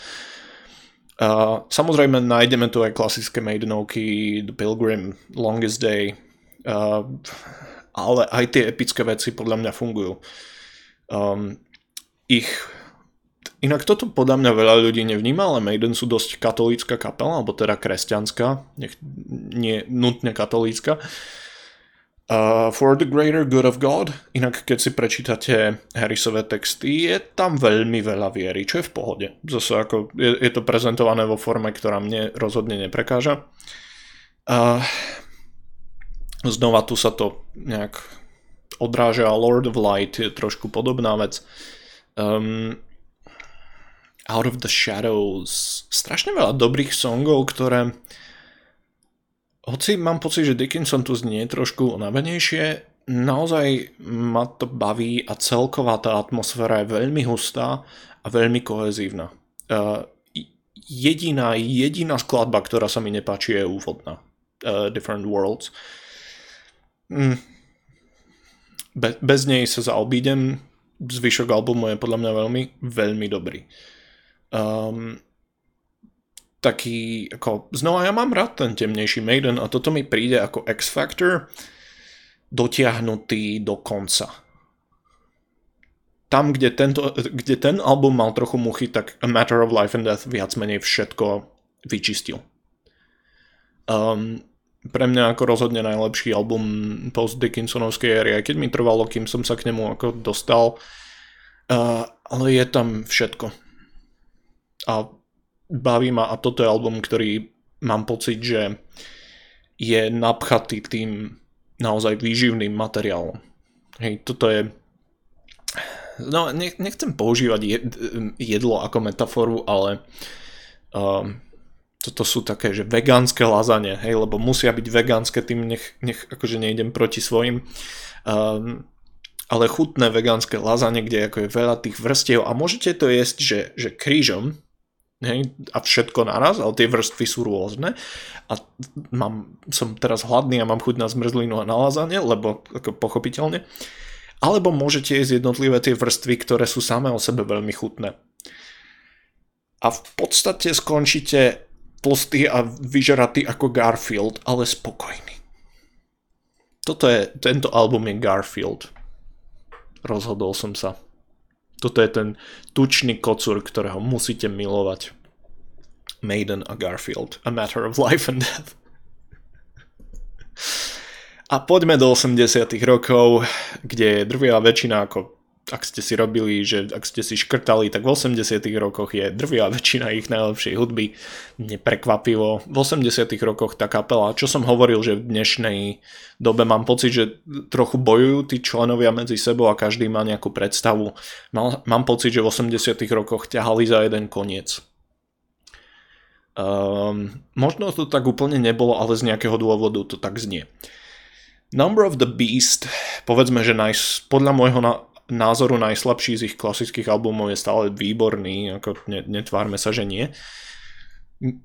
Uh, samozrejme nájdeme tu aj klasické Maidenovky, The Pilgrim, Longest Day, uh, ale aj tie epické veci podľa mňa fungujú. Um, ich Inak toto podľa mňa veľa ľudí nevníma, ale Maiden sú dosť katolícka kapela, alebo teda kresťanská, nech, nie nutne katolícka. Uh, for the greater good of God, inak keď si prečítate Harrisové texty, je tam veľmi veľa viery, čo je v pohode. Zase ako je, je to prezentované vo forme, ktorá mne rozhodne neprekáža. Uh, znova tu sa to nejak odráža. Lord of Light je trošku podobná vec. Um, Out of the Shadows. Strašne veľa dobrých songov, ktoré hoci mám pocit, že Dickinson tu znie trošku unavenejšie, naozaj ma to baví a celková tá atmosféra je veľmi hustá a veľmi kohezívna. Uh, jediná, jediná skladba, ktorá sa mi nepáči, je úvodná. Uh, Different Worlds. Mm. Be, bez nej sa zaobídem. Zvyšok albumu je podľa mňa veľmi, veľmi dobrý. Um, taký, ako, znova ja mám rád ten temnejší Maiden a toto mi príde ako X-Factor dotiahnutý do konca. Tam, kde, tento, kde ten album mal trochu muchy, tak A Matter of Life and Death viac menej všetko vyčistil. Um, pre mňa ako rozhodne najlepší album post Dickinsonovskej éry, aj keď mi trvalo, kým som sa k nemu ako dostal, uh, ale je tam všetko. A baví ma a toto je album, ktorý mám pocit, že je napchatý tým naozaj výživným materiálom. Hej, toto je... No, nechcem používať jedlo ako metaforu, ale um, toto sú také, že vegánske lazanie, hej, lebo musia byť vegánske, tým nech, nech akože nejdem proti svojim. Um, ale chutné vegánske lazanie, kde ako je veľa tých vrstiev a môžete to jesť, že, že krížom, hej, a všetko naraz, ale tie vrstvy sú rôzne a mám, som teraz hladný a mám chuť na zmrzlinu a na lazanie, lebo ako pochopiteľne. Alebo môžete jesť jednotlivé tie vrstvy, ktoré sú samé o sebe veľmi chutné. A v podstate skončíte tlstý a vyžratý ako Garfield, ale spokojný. Toto je, tento album je Garfield. Rozhodol som sa. Toto je ten tučný kocur, ktorého musíte milovať. Maiden a Garfield. A Matter of Life and Death. A poďme do 80 rokov, kde drvia väčšina ako ak ste si robili, že ak ste si škrtali, tak v 80 rokoch je drvia väčšina ich najlepšej hudby. Neprekvapivo. V 80 rokoch tá kapela, čo som hovoril, že v dnešnej dobe mám pocit, že trochu bojujú tí členovia medzi sebou a každý má nejakú predstavu. Mal, mám pocit, že v 80 rokoch ťahali za jeden koniec. Um, možno to tak úplne nebolo, ale z nejakého dôvodu to tak znie. Number of the Beast, povedzme, že naj, podľa môjho na, názoru najslabší z ich klasických albumov je stále výborný, ako ne, netvárme sa, že nie.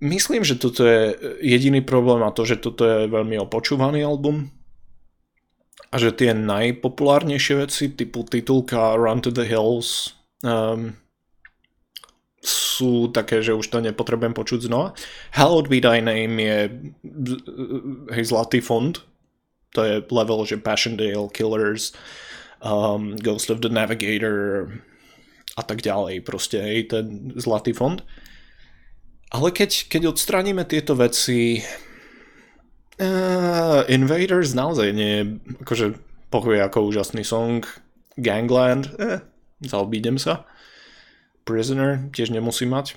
Myslím, že toto je jediný problém a to, že toto je veľmi opočúvaný album a že tie najpopulárnejšie veci typu titulka Run to the Hills um, sú také, že už to nepotrebujem počuť znova. Hallowed Be Thy Name je hej, zlatý fond, to je level, že Passchendaele, Killers, um, Ghost of the Navigator a tak ďalej, proste hej, ten zlatý fond. Ale keď, keď odstraníme tieto veci, uh, Invaders naozaj nie akože pochuje ako úžasný song, Gangland, eh, zaobídem sa. Prisoner tiež nemusí mať.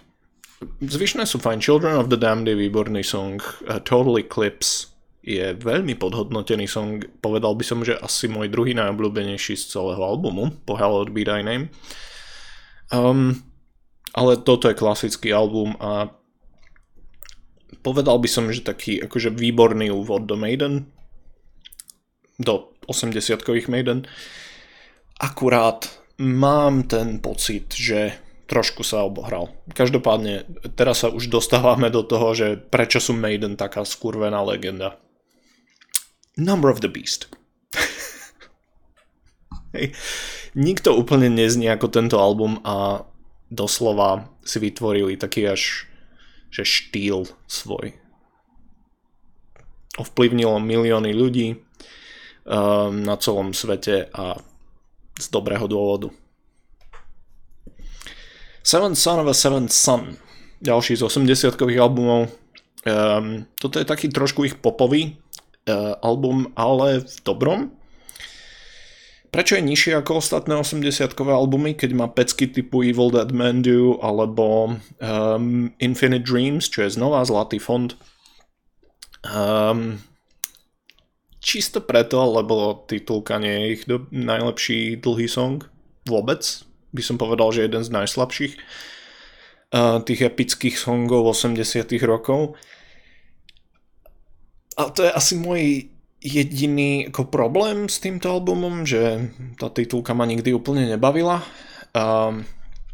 Zvyšné sú fajn. Children of the Damned je výborný song. Uh, Total Eclipse je veľmi podhodnotený song, povedal by som, že asi môj druhý najobľúbenejší z celého albumu, po Hallowed Be Thy Name. Um, ale toto je klasický album a povedal by som, že taký akože výborný úvod do Maiden, do 80-kových Maiden. Akurát mám ten pocit, že trošku sa obohral. Každopádne, teraz sa už dostávame do toho, že prečo sú Maiden taká skurvená legenda. Number of the Beast. Hej. Nikto úplne neznie ako tento album a doslova si vytvorili taký až že štýl svoj. Ovplyvnilo milióny ľudí um, na celom svete a z dobrého dôvodu. Seven Son of a Seven Son. Ďalší z 80-kových albumov. Um, toto je taký trošku ich popový album, ale v dobrom. Prečo je nižšie ako ostatné 80-kové albumy, keď má pecky typu Evil Dead Man Do alebo um, Infinite Dreams, čo je znova zlatý fond. Um, čisto preto, lebo titulka nie je ich do, najlepší dlhý song vôbec. By som povedal, že jeden z najslabších uh, tých epických songov 80 rokov. A to je asi môj jediný ako problém s týmto albumom, že tá titulka ma nikdy úplne nebavila. Um,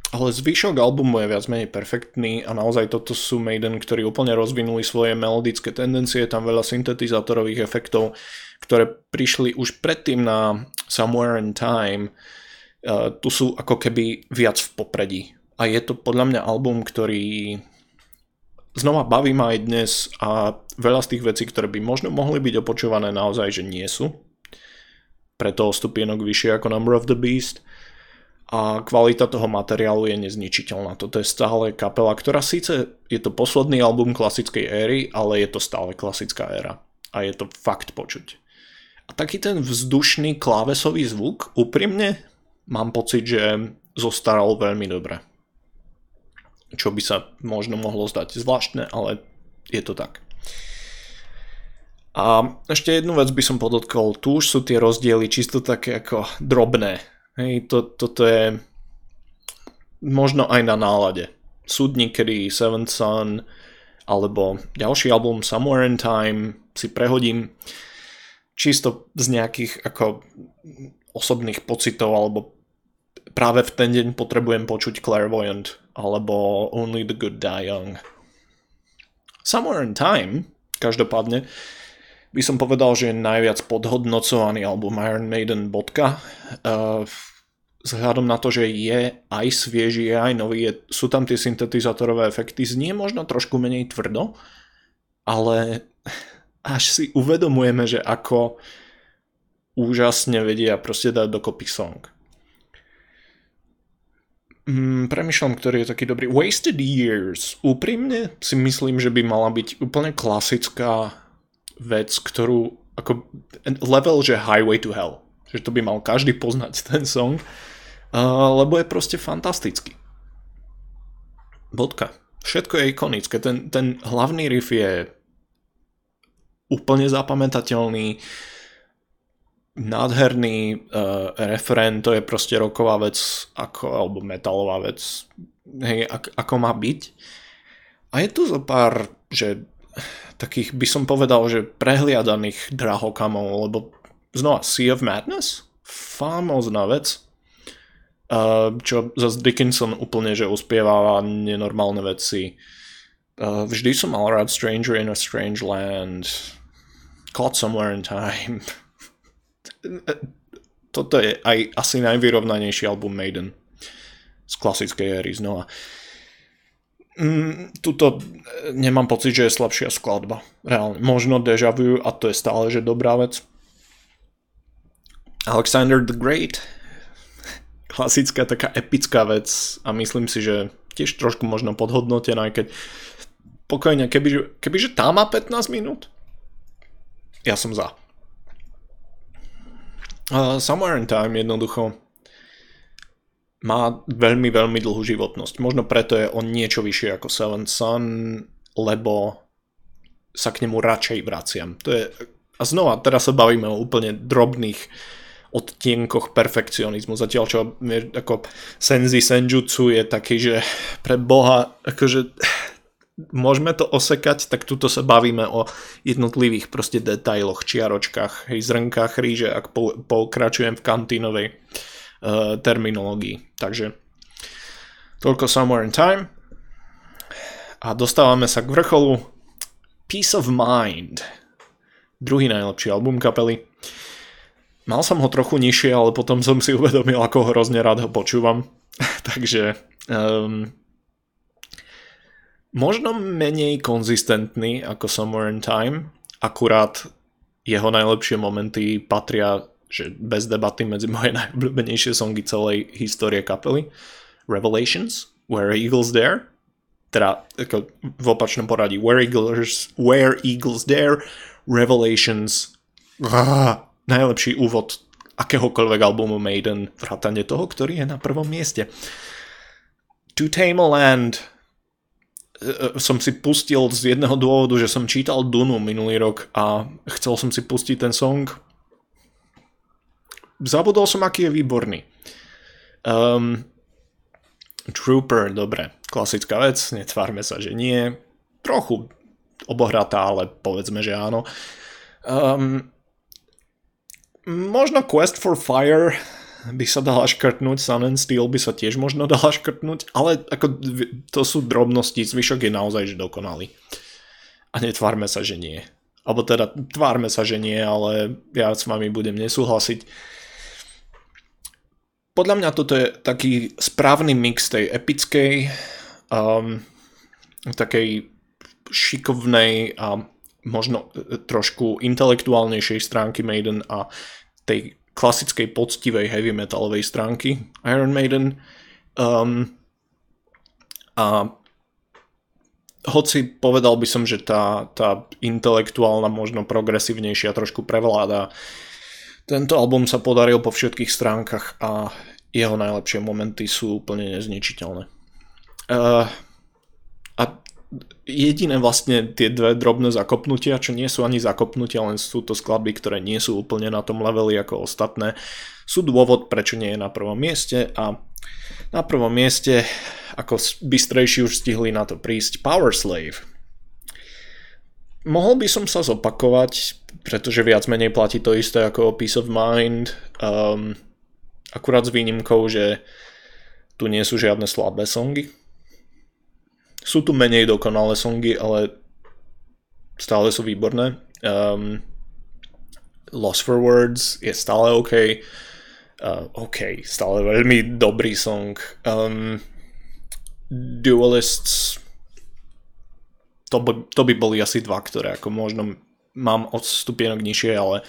ale zvyšok albumu je viac menej perfektný a naozaj toto sú Maiden, ktorí úplne rozvinuli svoje melodické tendencie, tam veľa syntetizátorových efektov, ktoré prišli už predtým na Somewhere in Time. Uh, tu sú ako keby viac v popredí. A je to podľa mňa album, ktorý znova baví ma aj dnes a veľa z tých vecí, ktoré by možno mohli byť opočúvané naozaj, že nie sú. Preto stupienok vyššie ako Number of the Beast a kvalita toho materiálu je nezničiteľná. Toto je stále kapela, ktorá síce je to posledný album klasickej éry, ale je to stále klasická éra. A je to fakt počuť. A taký ten vzdušný klávesový zvuk, úprimne, mám pocit, že zostaral veľmi dobre čo by sa možno mohlo zdať zvláštne, ale je to tak. A ešte jednu vec by som podotkol, tu už sú tie rozdiely čisto také ako drobné. Hej, to, toto je možno aj na nálade. Sú dni, kedy Seventh Sun alebo ďalší album Somewhere in Time si prehodím čisto z nejakých ako osobných pocitov alebo práve v ten deň potrebujem počuť Clairvoyant alebo Only the Good Die Young. Somewhere in Time, každopádne, by som povedal, že je najviac podhodnocovaný album Iron Maiden bodka. Uh, vzhľadom na to, že je aj svieži, je aj nový, je, sú tam tie syntetizátorové efekty, znie možno trošku menej tvrdo, ale až si uvedomujeme, že ako úžasne vedia proste dať dokopy song. Mm, premyšľam, ktorý je taký dobrý. Wasted Years. Úprimne si myslím, že by mala byť úplne klasická vec, ktorú ako level, že Highway to Hell. Že to by mal každý poznať ten song. Uh, lebo je proste fantastický. Bodka. Všetko je ikonické. Ten, ten hlavný riff je úplne zapamätateľný. Uh, nádherný uh, referent, to je proste roková vec, ako, alebo metalová vec, hej, ak, ako má byť. A je tu zo pár, že takých by som povedal, že prehliadaných drahokamov, lebo znova Sea of Madness, famózna vec, uh, čo zase Dickinson úplne, že uspieváva nenormálne veci. Uh, vždy som mal rád Stranger in a Strange Land, Caught Somewhere in Time, toto je aj asi najvyrovnanejší album Maiden z klasickej éry znova. Mm, tuto nemám pocit, že je slabšia skladba. Reálne. Možno Deja Vu a to je stále, že dobrá vec. Alexander the Great. Klasická taká epická vec a myslím si, že tiež trošku možno podhodnotená, keď pokojne, kebyže, kebyže tá má 15 minút, ja som za. Uh, in Time jednoducho má veľmi, veľmi dlhú životnosť. Možno preto je on niečo vyššie ako Seven Sun, lebo sa k nemu radšej vraciam. To je, a znova, teraz sa bavíme o úplne drobných odtienkoch perfekcionizmu. Zatiaľ čo ako Senzi Senjutsu je taký, že pre Boha, akože môžeme to osekať, tak tuto sa bavíme o jednotlivých proste detailoch, čiaročkách, hej, zrnkách ríže, ak po, pokračujem v kantínovej uh, terminológii. Takže toľko Somewhere in Time. A dostávame sa k vrcholu Peace of Mind. Druhý najlepší album kapely. Mal som ho trochu nižšie, ale potom som si uvedomil, ako hrozne rád ho počúvam. Takže um, možno menej konzistentný ako Somewhere in Time, akurát jeho najlepšie momenty patria že bez debaty medzi moje najobľúbenejšie songy celej histórie kapely. Revelations, Where Eagles There, teda ako v opačnom poradí Where Eagles, Where Eagles Dare, Revelations, ah, najlepší úvod akéhokoľvek albumu Maiden, vrátane toho, ktorý je na prvom mieste. To Tame a Land som si pustil z jedného dôvodu, že som čítal Dunu minulý rok a chcel som si pustiť ten song. Zabudol som, aký je výborný. Um, Trooper, dobre, klasická vec, netvárme sa, že nie. Trochu obohratá, ale povedzme, že áno. Um, možno Quest for Fire by sa dala škrtnúť, Sun and Steel by sa tiež možno dala škrtnúť, ale ako to sú drobnosti, zvyšok je naozaj že dokonalý. A netvárme sa, že nie. Alebo teda tvárme sa, že nie, ale ja s vami budem nesúhlasiť podľa mňa toto je taký správny mix tej epickej, um, takej šikovnej a možno trošku intelektuálnejšej stránky Maiden a tej klasickej poctivej heavy metalovej stránky Iron Maiden. Um, a hoci povedal by som, že tá, tá intelektuálna, možno progresívnejšia trošku prevláda tento album sa podaril po všetkých stránkach a jeho najlepšie momenty sú úplne nezničiteľné. Uh, a jediné vlastne tie dve drobné zakopnutia, čo nie sú ani zakopnutia, len sú to skladby, ktoré nie sú úplne na tom leveli ako ostatné, sú dôvod, prečo nie je na prvom mieste a na prvom mieste, ako bystrejší už stihli na to prísť, Power Slave. Mohol by som sa zopakovať, pretože viac menej platí to isté ako Peace of Mind, um, akurát s výnimkou, že tu nie sú žiadne slabé songy. Sú tu menej dokonalé songy, ale stále sú výborné. Um, Lost for Words je stále OK. Uh, OK, stále veľmi dobrý song. Um, Duelists to by, to by boli asi dva, ktoré ako možno mám od stupienok nižšie, ale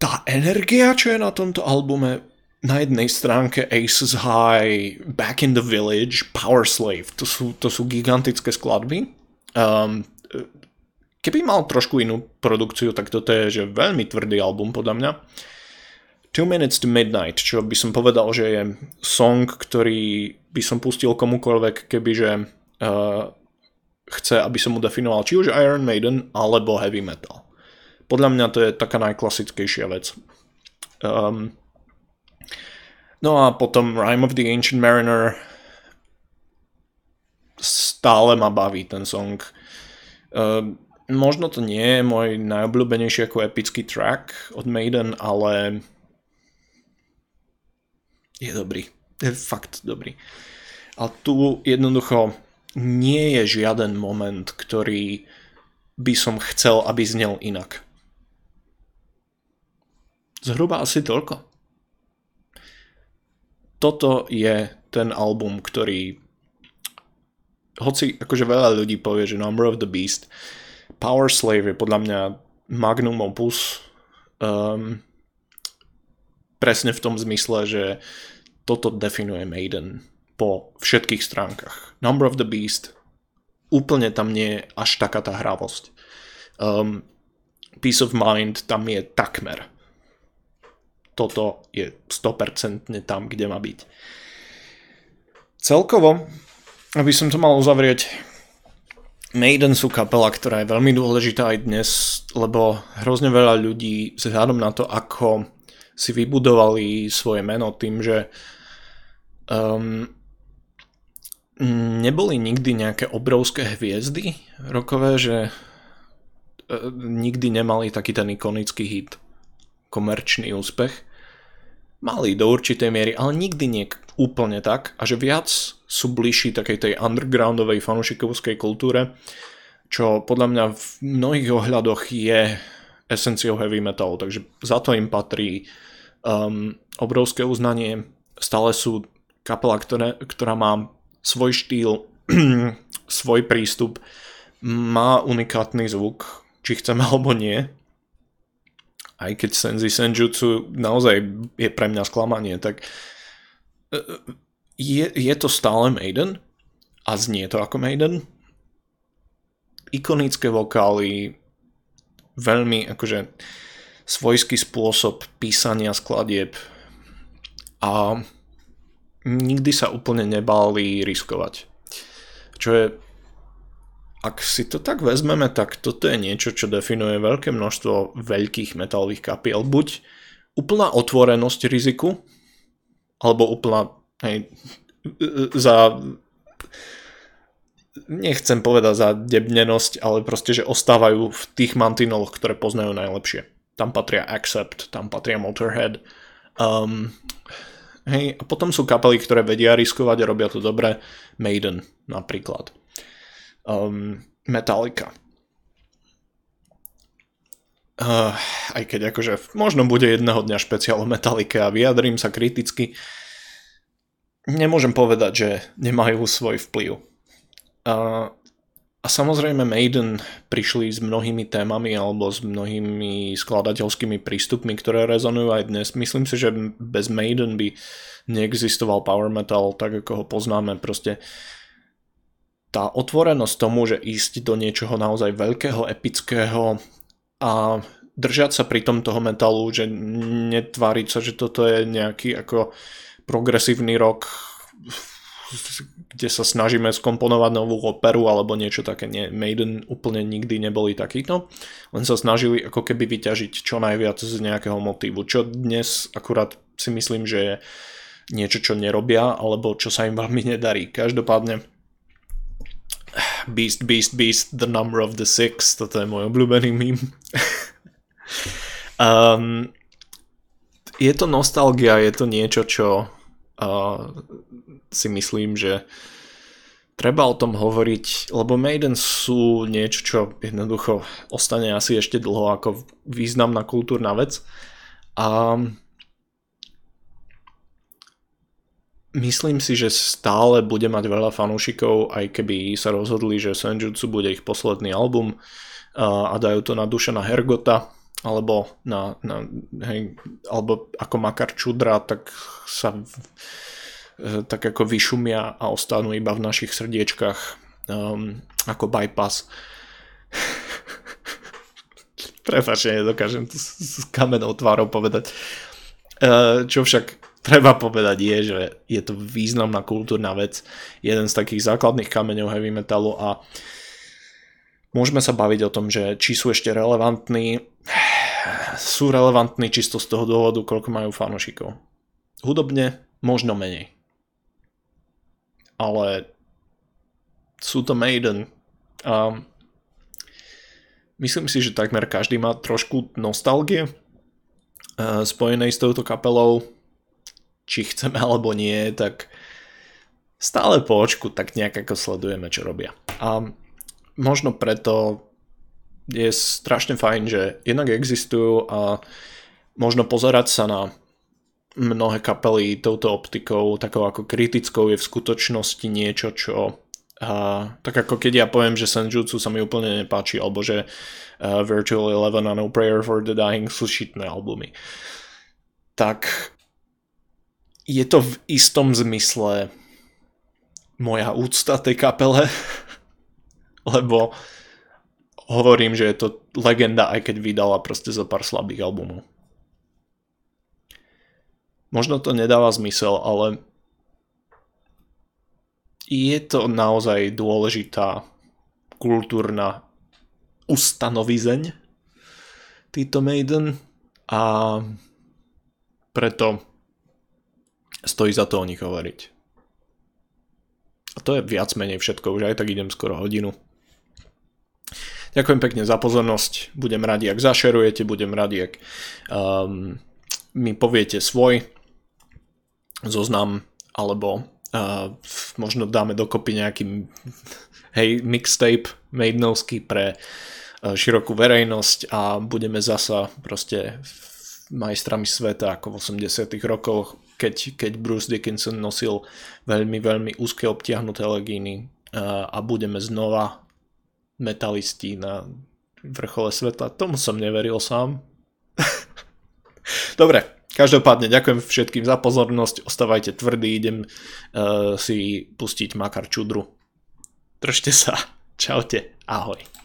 tá energia, čo je na tomto albume, na jednej stránke Aces High, Back in the Village, Power Slave, to sú, to sú gigantické skladby. Um, keby mal trošku inú produkciu, tak toto je že veľmi tvrdý album podľa mňa. Two Minutes to Midnight, čo by som povedal, že je song, ktorý by som pustil komukoľvek, kebyže uh, chce, aby som mu definoval či už Iron Maiden alebo heavy metal. Podľa mňa to je taká najklasickejšia vec. Um, no a potom Rime of the Ancient Mariner stále ma baví ten song. Um, možno to nie je môj najobľúbenejší ako epický track od Maiden, ale je dobrý. Je fakt dobrý. A tu jednoducho nie je žiaden moment, ktorý by som chcel, aby znel inak. Zhruba asi toľko. Toto je ten album, ktorý hoci akože veľa ľudí povie, že Number of the Beast, Power Slave je podľa mňa magnum opus um, presne v tom zmysle, že toto definuje Maiden po všetkých stránkach. Number of the Beast, úplne tam nie je až taká tá hravosť. Um, Peace of Mind tam je takmer. Toto je 100% tam, kde má byť. Celkovo, aby som to mal uzavrieť, Maiden sú kapela, ktorá je veľmi dôležitá aj dnes, lebo hrozne veľa ľudí vzhľadom na to, ako si vybudovali svoje meno tým, že um, neboli nikdy nejaké obrovské hviezdy rokové, že e, nikdy nemali taký ten ikonický hit, komerčný úspech. Mali do určitej miery, ale nikdy nie úplne tak a že viac sú bližší takej tej undergroundovej fanušikovskej kultúre, čo podľa mňa v mnohých ohľadoch je esenciou heavy metalu, takže za to im patrí um, obrovské uznanie. Stále sú kapela, ktoré, ktorá má svoj štýl, svoj prístup, má unikátny zvuk, či chceme alebo nie. Aj keď Senzi Senjutsu naozaj je pre mňa sklamanie, tak e, je, je to stále Maiden, a znie to ako Maiden. Ikonické vokály, veľmi akože svojský spôsob písania skladieb a nikdy sa úplne nebali riskovať. Čo je ak si to tak vezmeme, tak toto je niečo, čo definuje veľké množstvo veľkých metalových kapiel. Buď úplná otvorenosť riziku, alebo úplná hej, za nechcem povedať za debnenosť, ale proste, že ostávajú v tých mantinoloch, ktoré poznajú najlepšie. Tam patria Accept, tam patria Motorhead. Um, hej, a potom sú kapely, ktoré vedia riskovať a robia to dobre. Maiden napríklad um, Metallica. Uh, aj keď akože možno bude jedného dňa špeciál o Metallica a vyjadrím sa kriticky, nemôžem povedať, že nemajú svoj vplyv. Uh, a samozrejme Maiden prišli s mnohými témami alebo s mnohými skladateľskými prístupmi, ktoré rezonujú aj dnes. Myslím si, že bez Maiden by neexistoval power metal tak, ako ho poznáme. Proste tá otvorenosť tomu, že ísť do niečoho naozaj veľkého, epického a držať sa pri tom toho metalu, že netváriť sa, že toto je nejaký ako progresívny rok, kde sa snažíme skomponovať novú operu alebo niečo také. Nie, Maiden úplne nikdy neboli takýto, len sa snažili ako keby vyťažiť čo najviac z nejakého motívu, čo dnes akurát si myslím, že je niečo, čo nerobia, alebo čo sa im veľmi nedarí. Každopádne Beast, Beast, Beast, The Number of the Six, toto je môj obľúbený mím. um, je to nostalgia, je to niečo, čo uh, si myslím, že treba o tom hovoriť, lebo Maiden sú niečo, čo jednoducho ostane asi ešte dlho ako významná kultúrna vec. A Myslím si, že stále bude mať veľa fanúšikov, aj keby sa rozhodli, že Senjutsu bude ich posledný album a dajú to na duše na Hergota, alebo, na, na, hej, alebo ako Makar Čudra, tak sa e, tak ako vyšumia a ostanú iba v našich srdiečkách um, ako bypass. Prepačne, nedokážem to s kamenou tvárou povedať. Uh, čo však treba povedať je, že je to významná kultúrna vec, jeden z takých základných kameňov heavy metalu a môžeme sa baviť o tom, že či sú ešte relevantní, sú relevantní čisto z toho dôvodu, koľko majú fanúšikov. Hudobne možno menej. Ale sú to Maiden a myslím si, že takmer každý má trošku nostalgie eh, spojenej s touto kapelou či chceme alebo nie, tak stále po očku tak nejak ako sledujeme, čo robia. A možno preto je strašne fajn, že jednak existujú a možno pozerať sa na mnohé kapely touto optikou, takou ako kritickou je v skutočnosti niečo, čo a, tak ako keď ja poviem, že Senjutsu sa mi úplne nepáči, alebo že uh, Virtual Eleven a No Prayer for the Dying sú šitné albumy. Tak je to v istom zmysle moja úcta tej kapele, lebo hovorím, že je to legenda, aj keď vydala proste zo pár slabých albumov. Možno to nedáva zmysel, ale je to naozaj dôležitá kultúrna ustanovizeň títo Maiden a preto stojí za to o nich hovoriť. A to je viac menej všetko, už aj tak idem skoro hodinu. Ďakujem pekne za pozornosť, budem radi, ak zašerujete, budem radi, ak um, mi poviete svoj zoznam, alebo uh, možno dáme dokopy nejaký hej, mixtape Maidenovský pre uh, širokú verejnosť a budeme zasa proste majstrami sveta ako v 80 rokoch keď, keď Bruce Dickinson nosil veľmi, veľmi úzke obtiahnuté legíny a, budeme znova metalisti na vrchole sveta. Tomu som neveril sám. Dobre, každopádne ďakujem všetkým za pozornosť, ostávajte tvrdí, idem uh, si pustiť Makar Čudru. Držte sa. Čaute. Ahoj.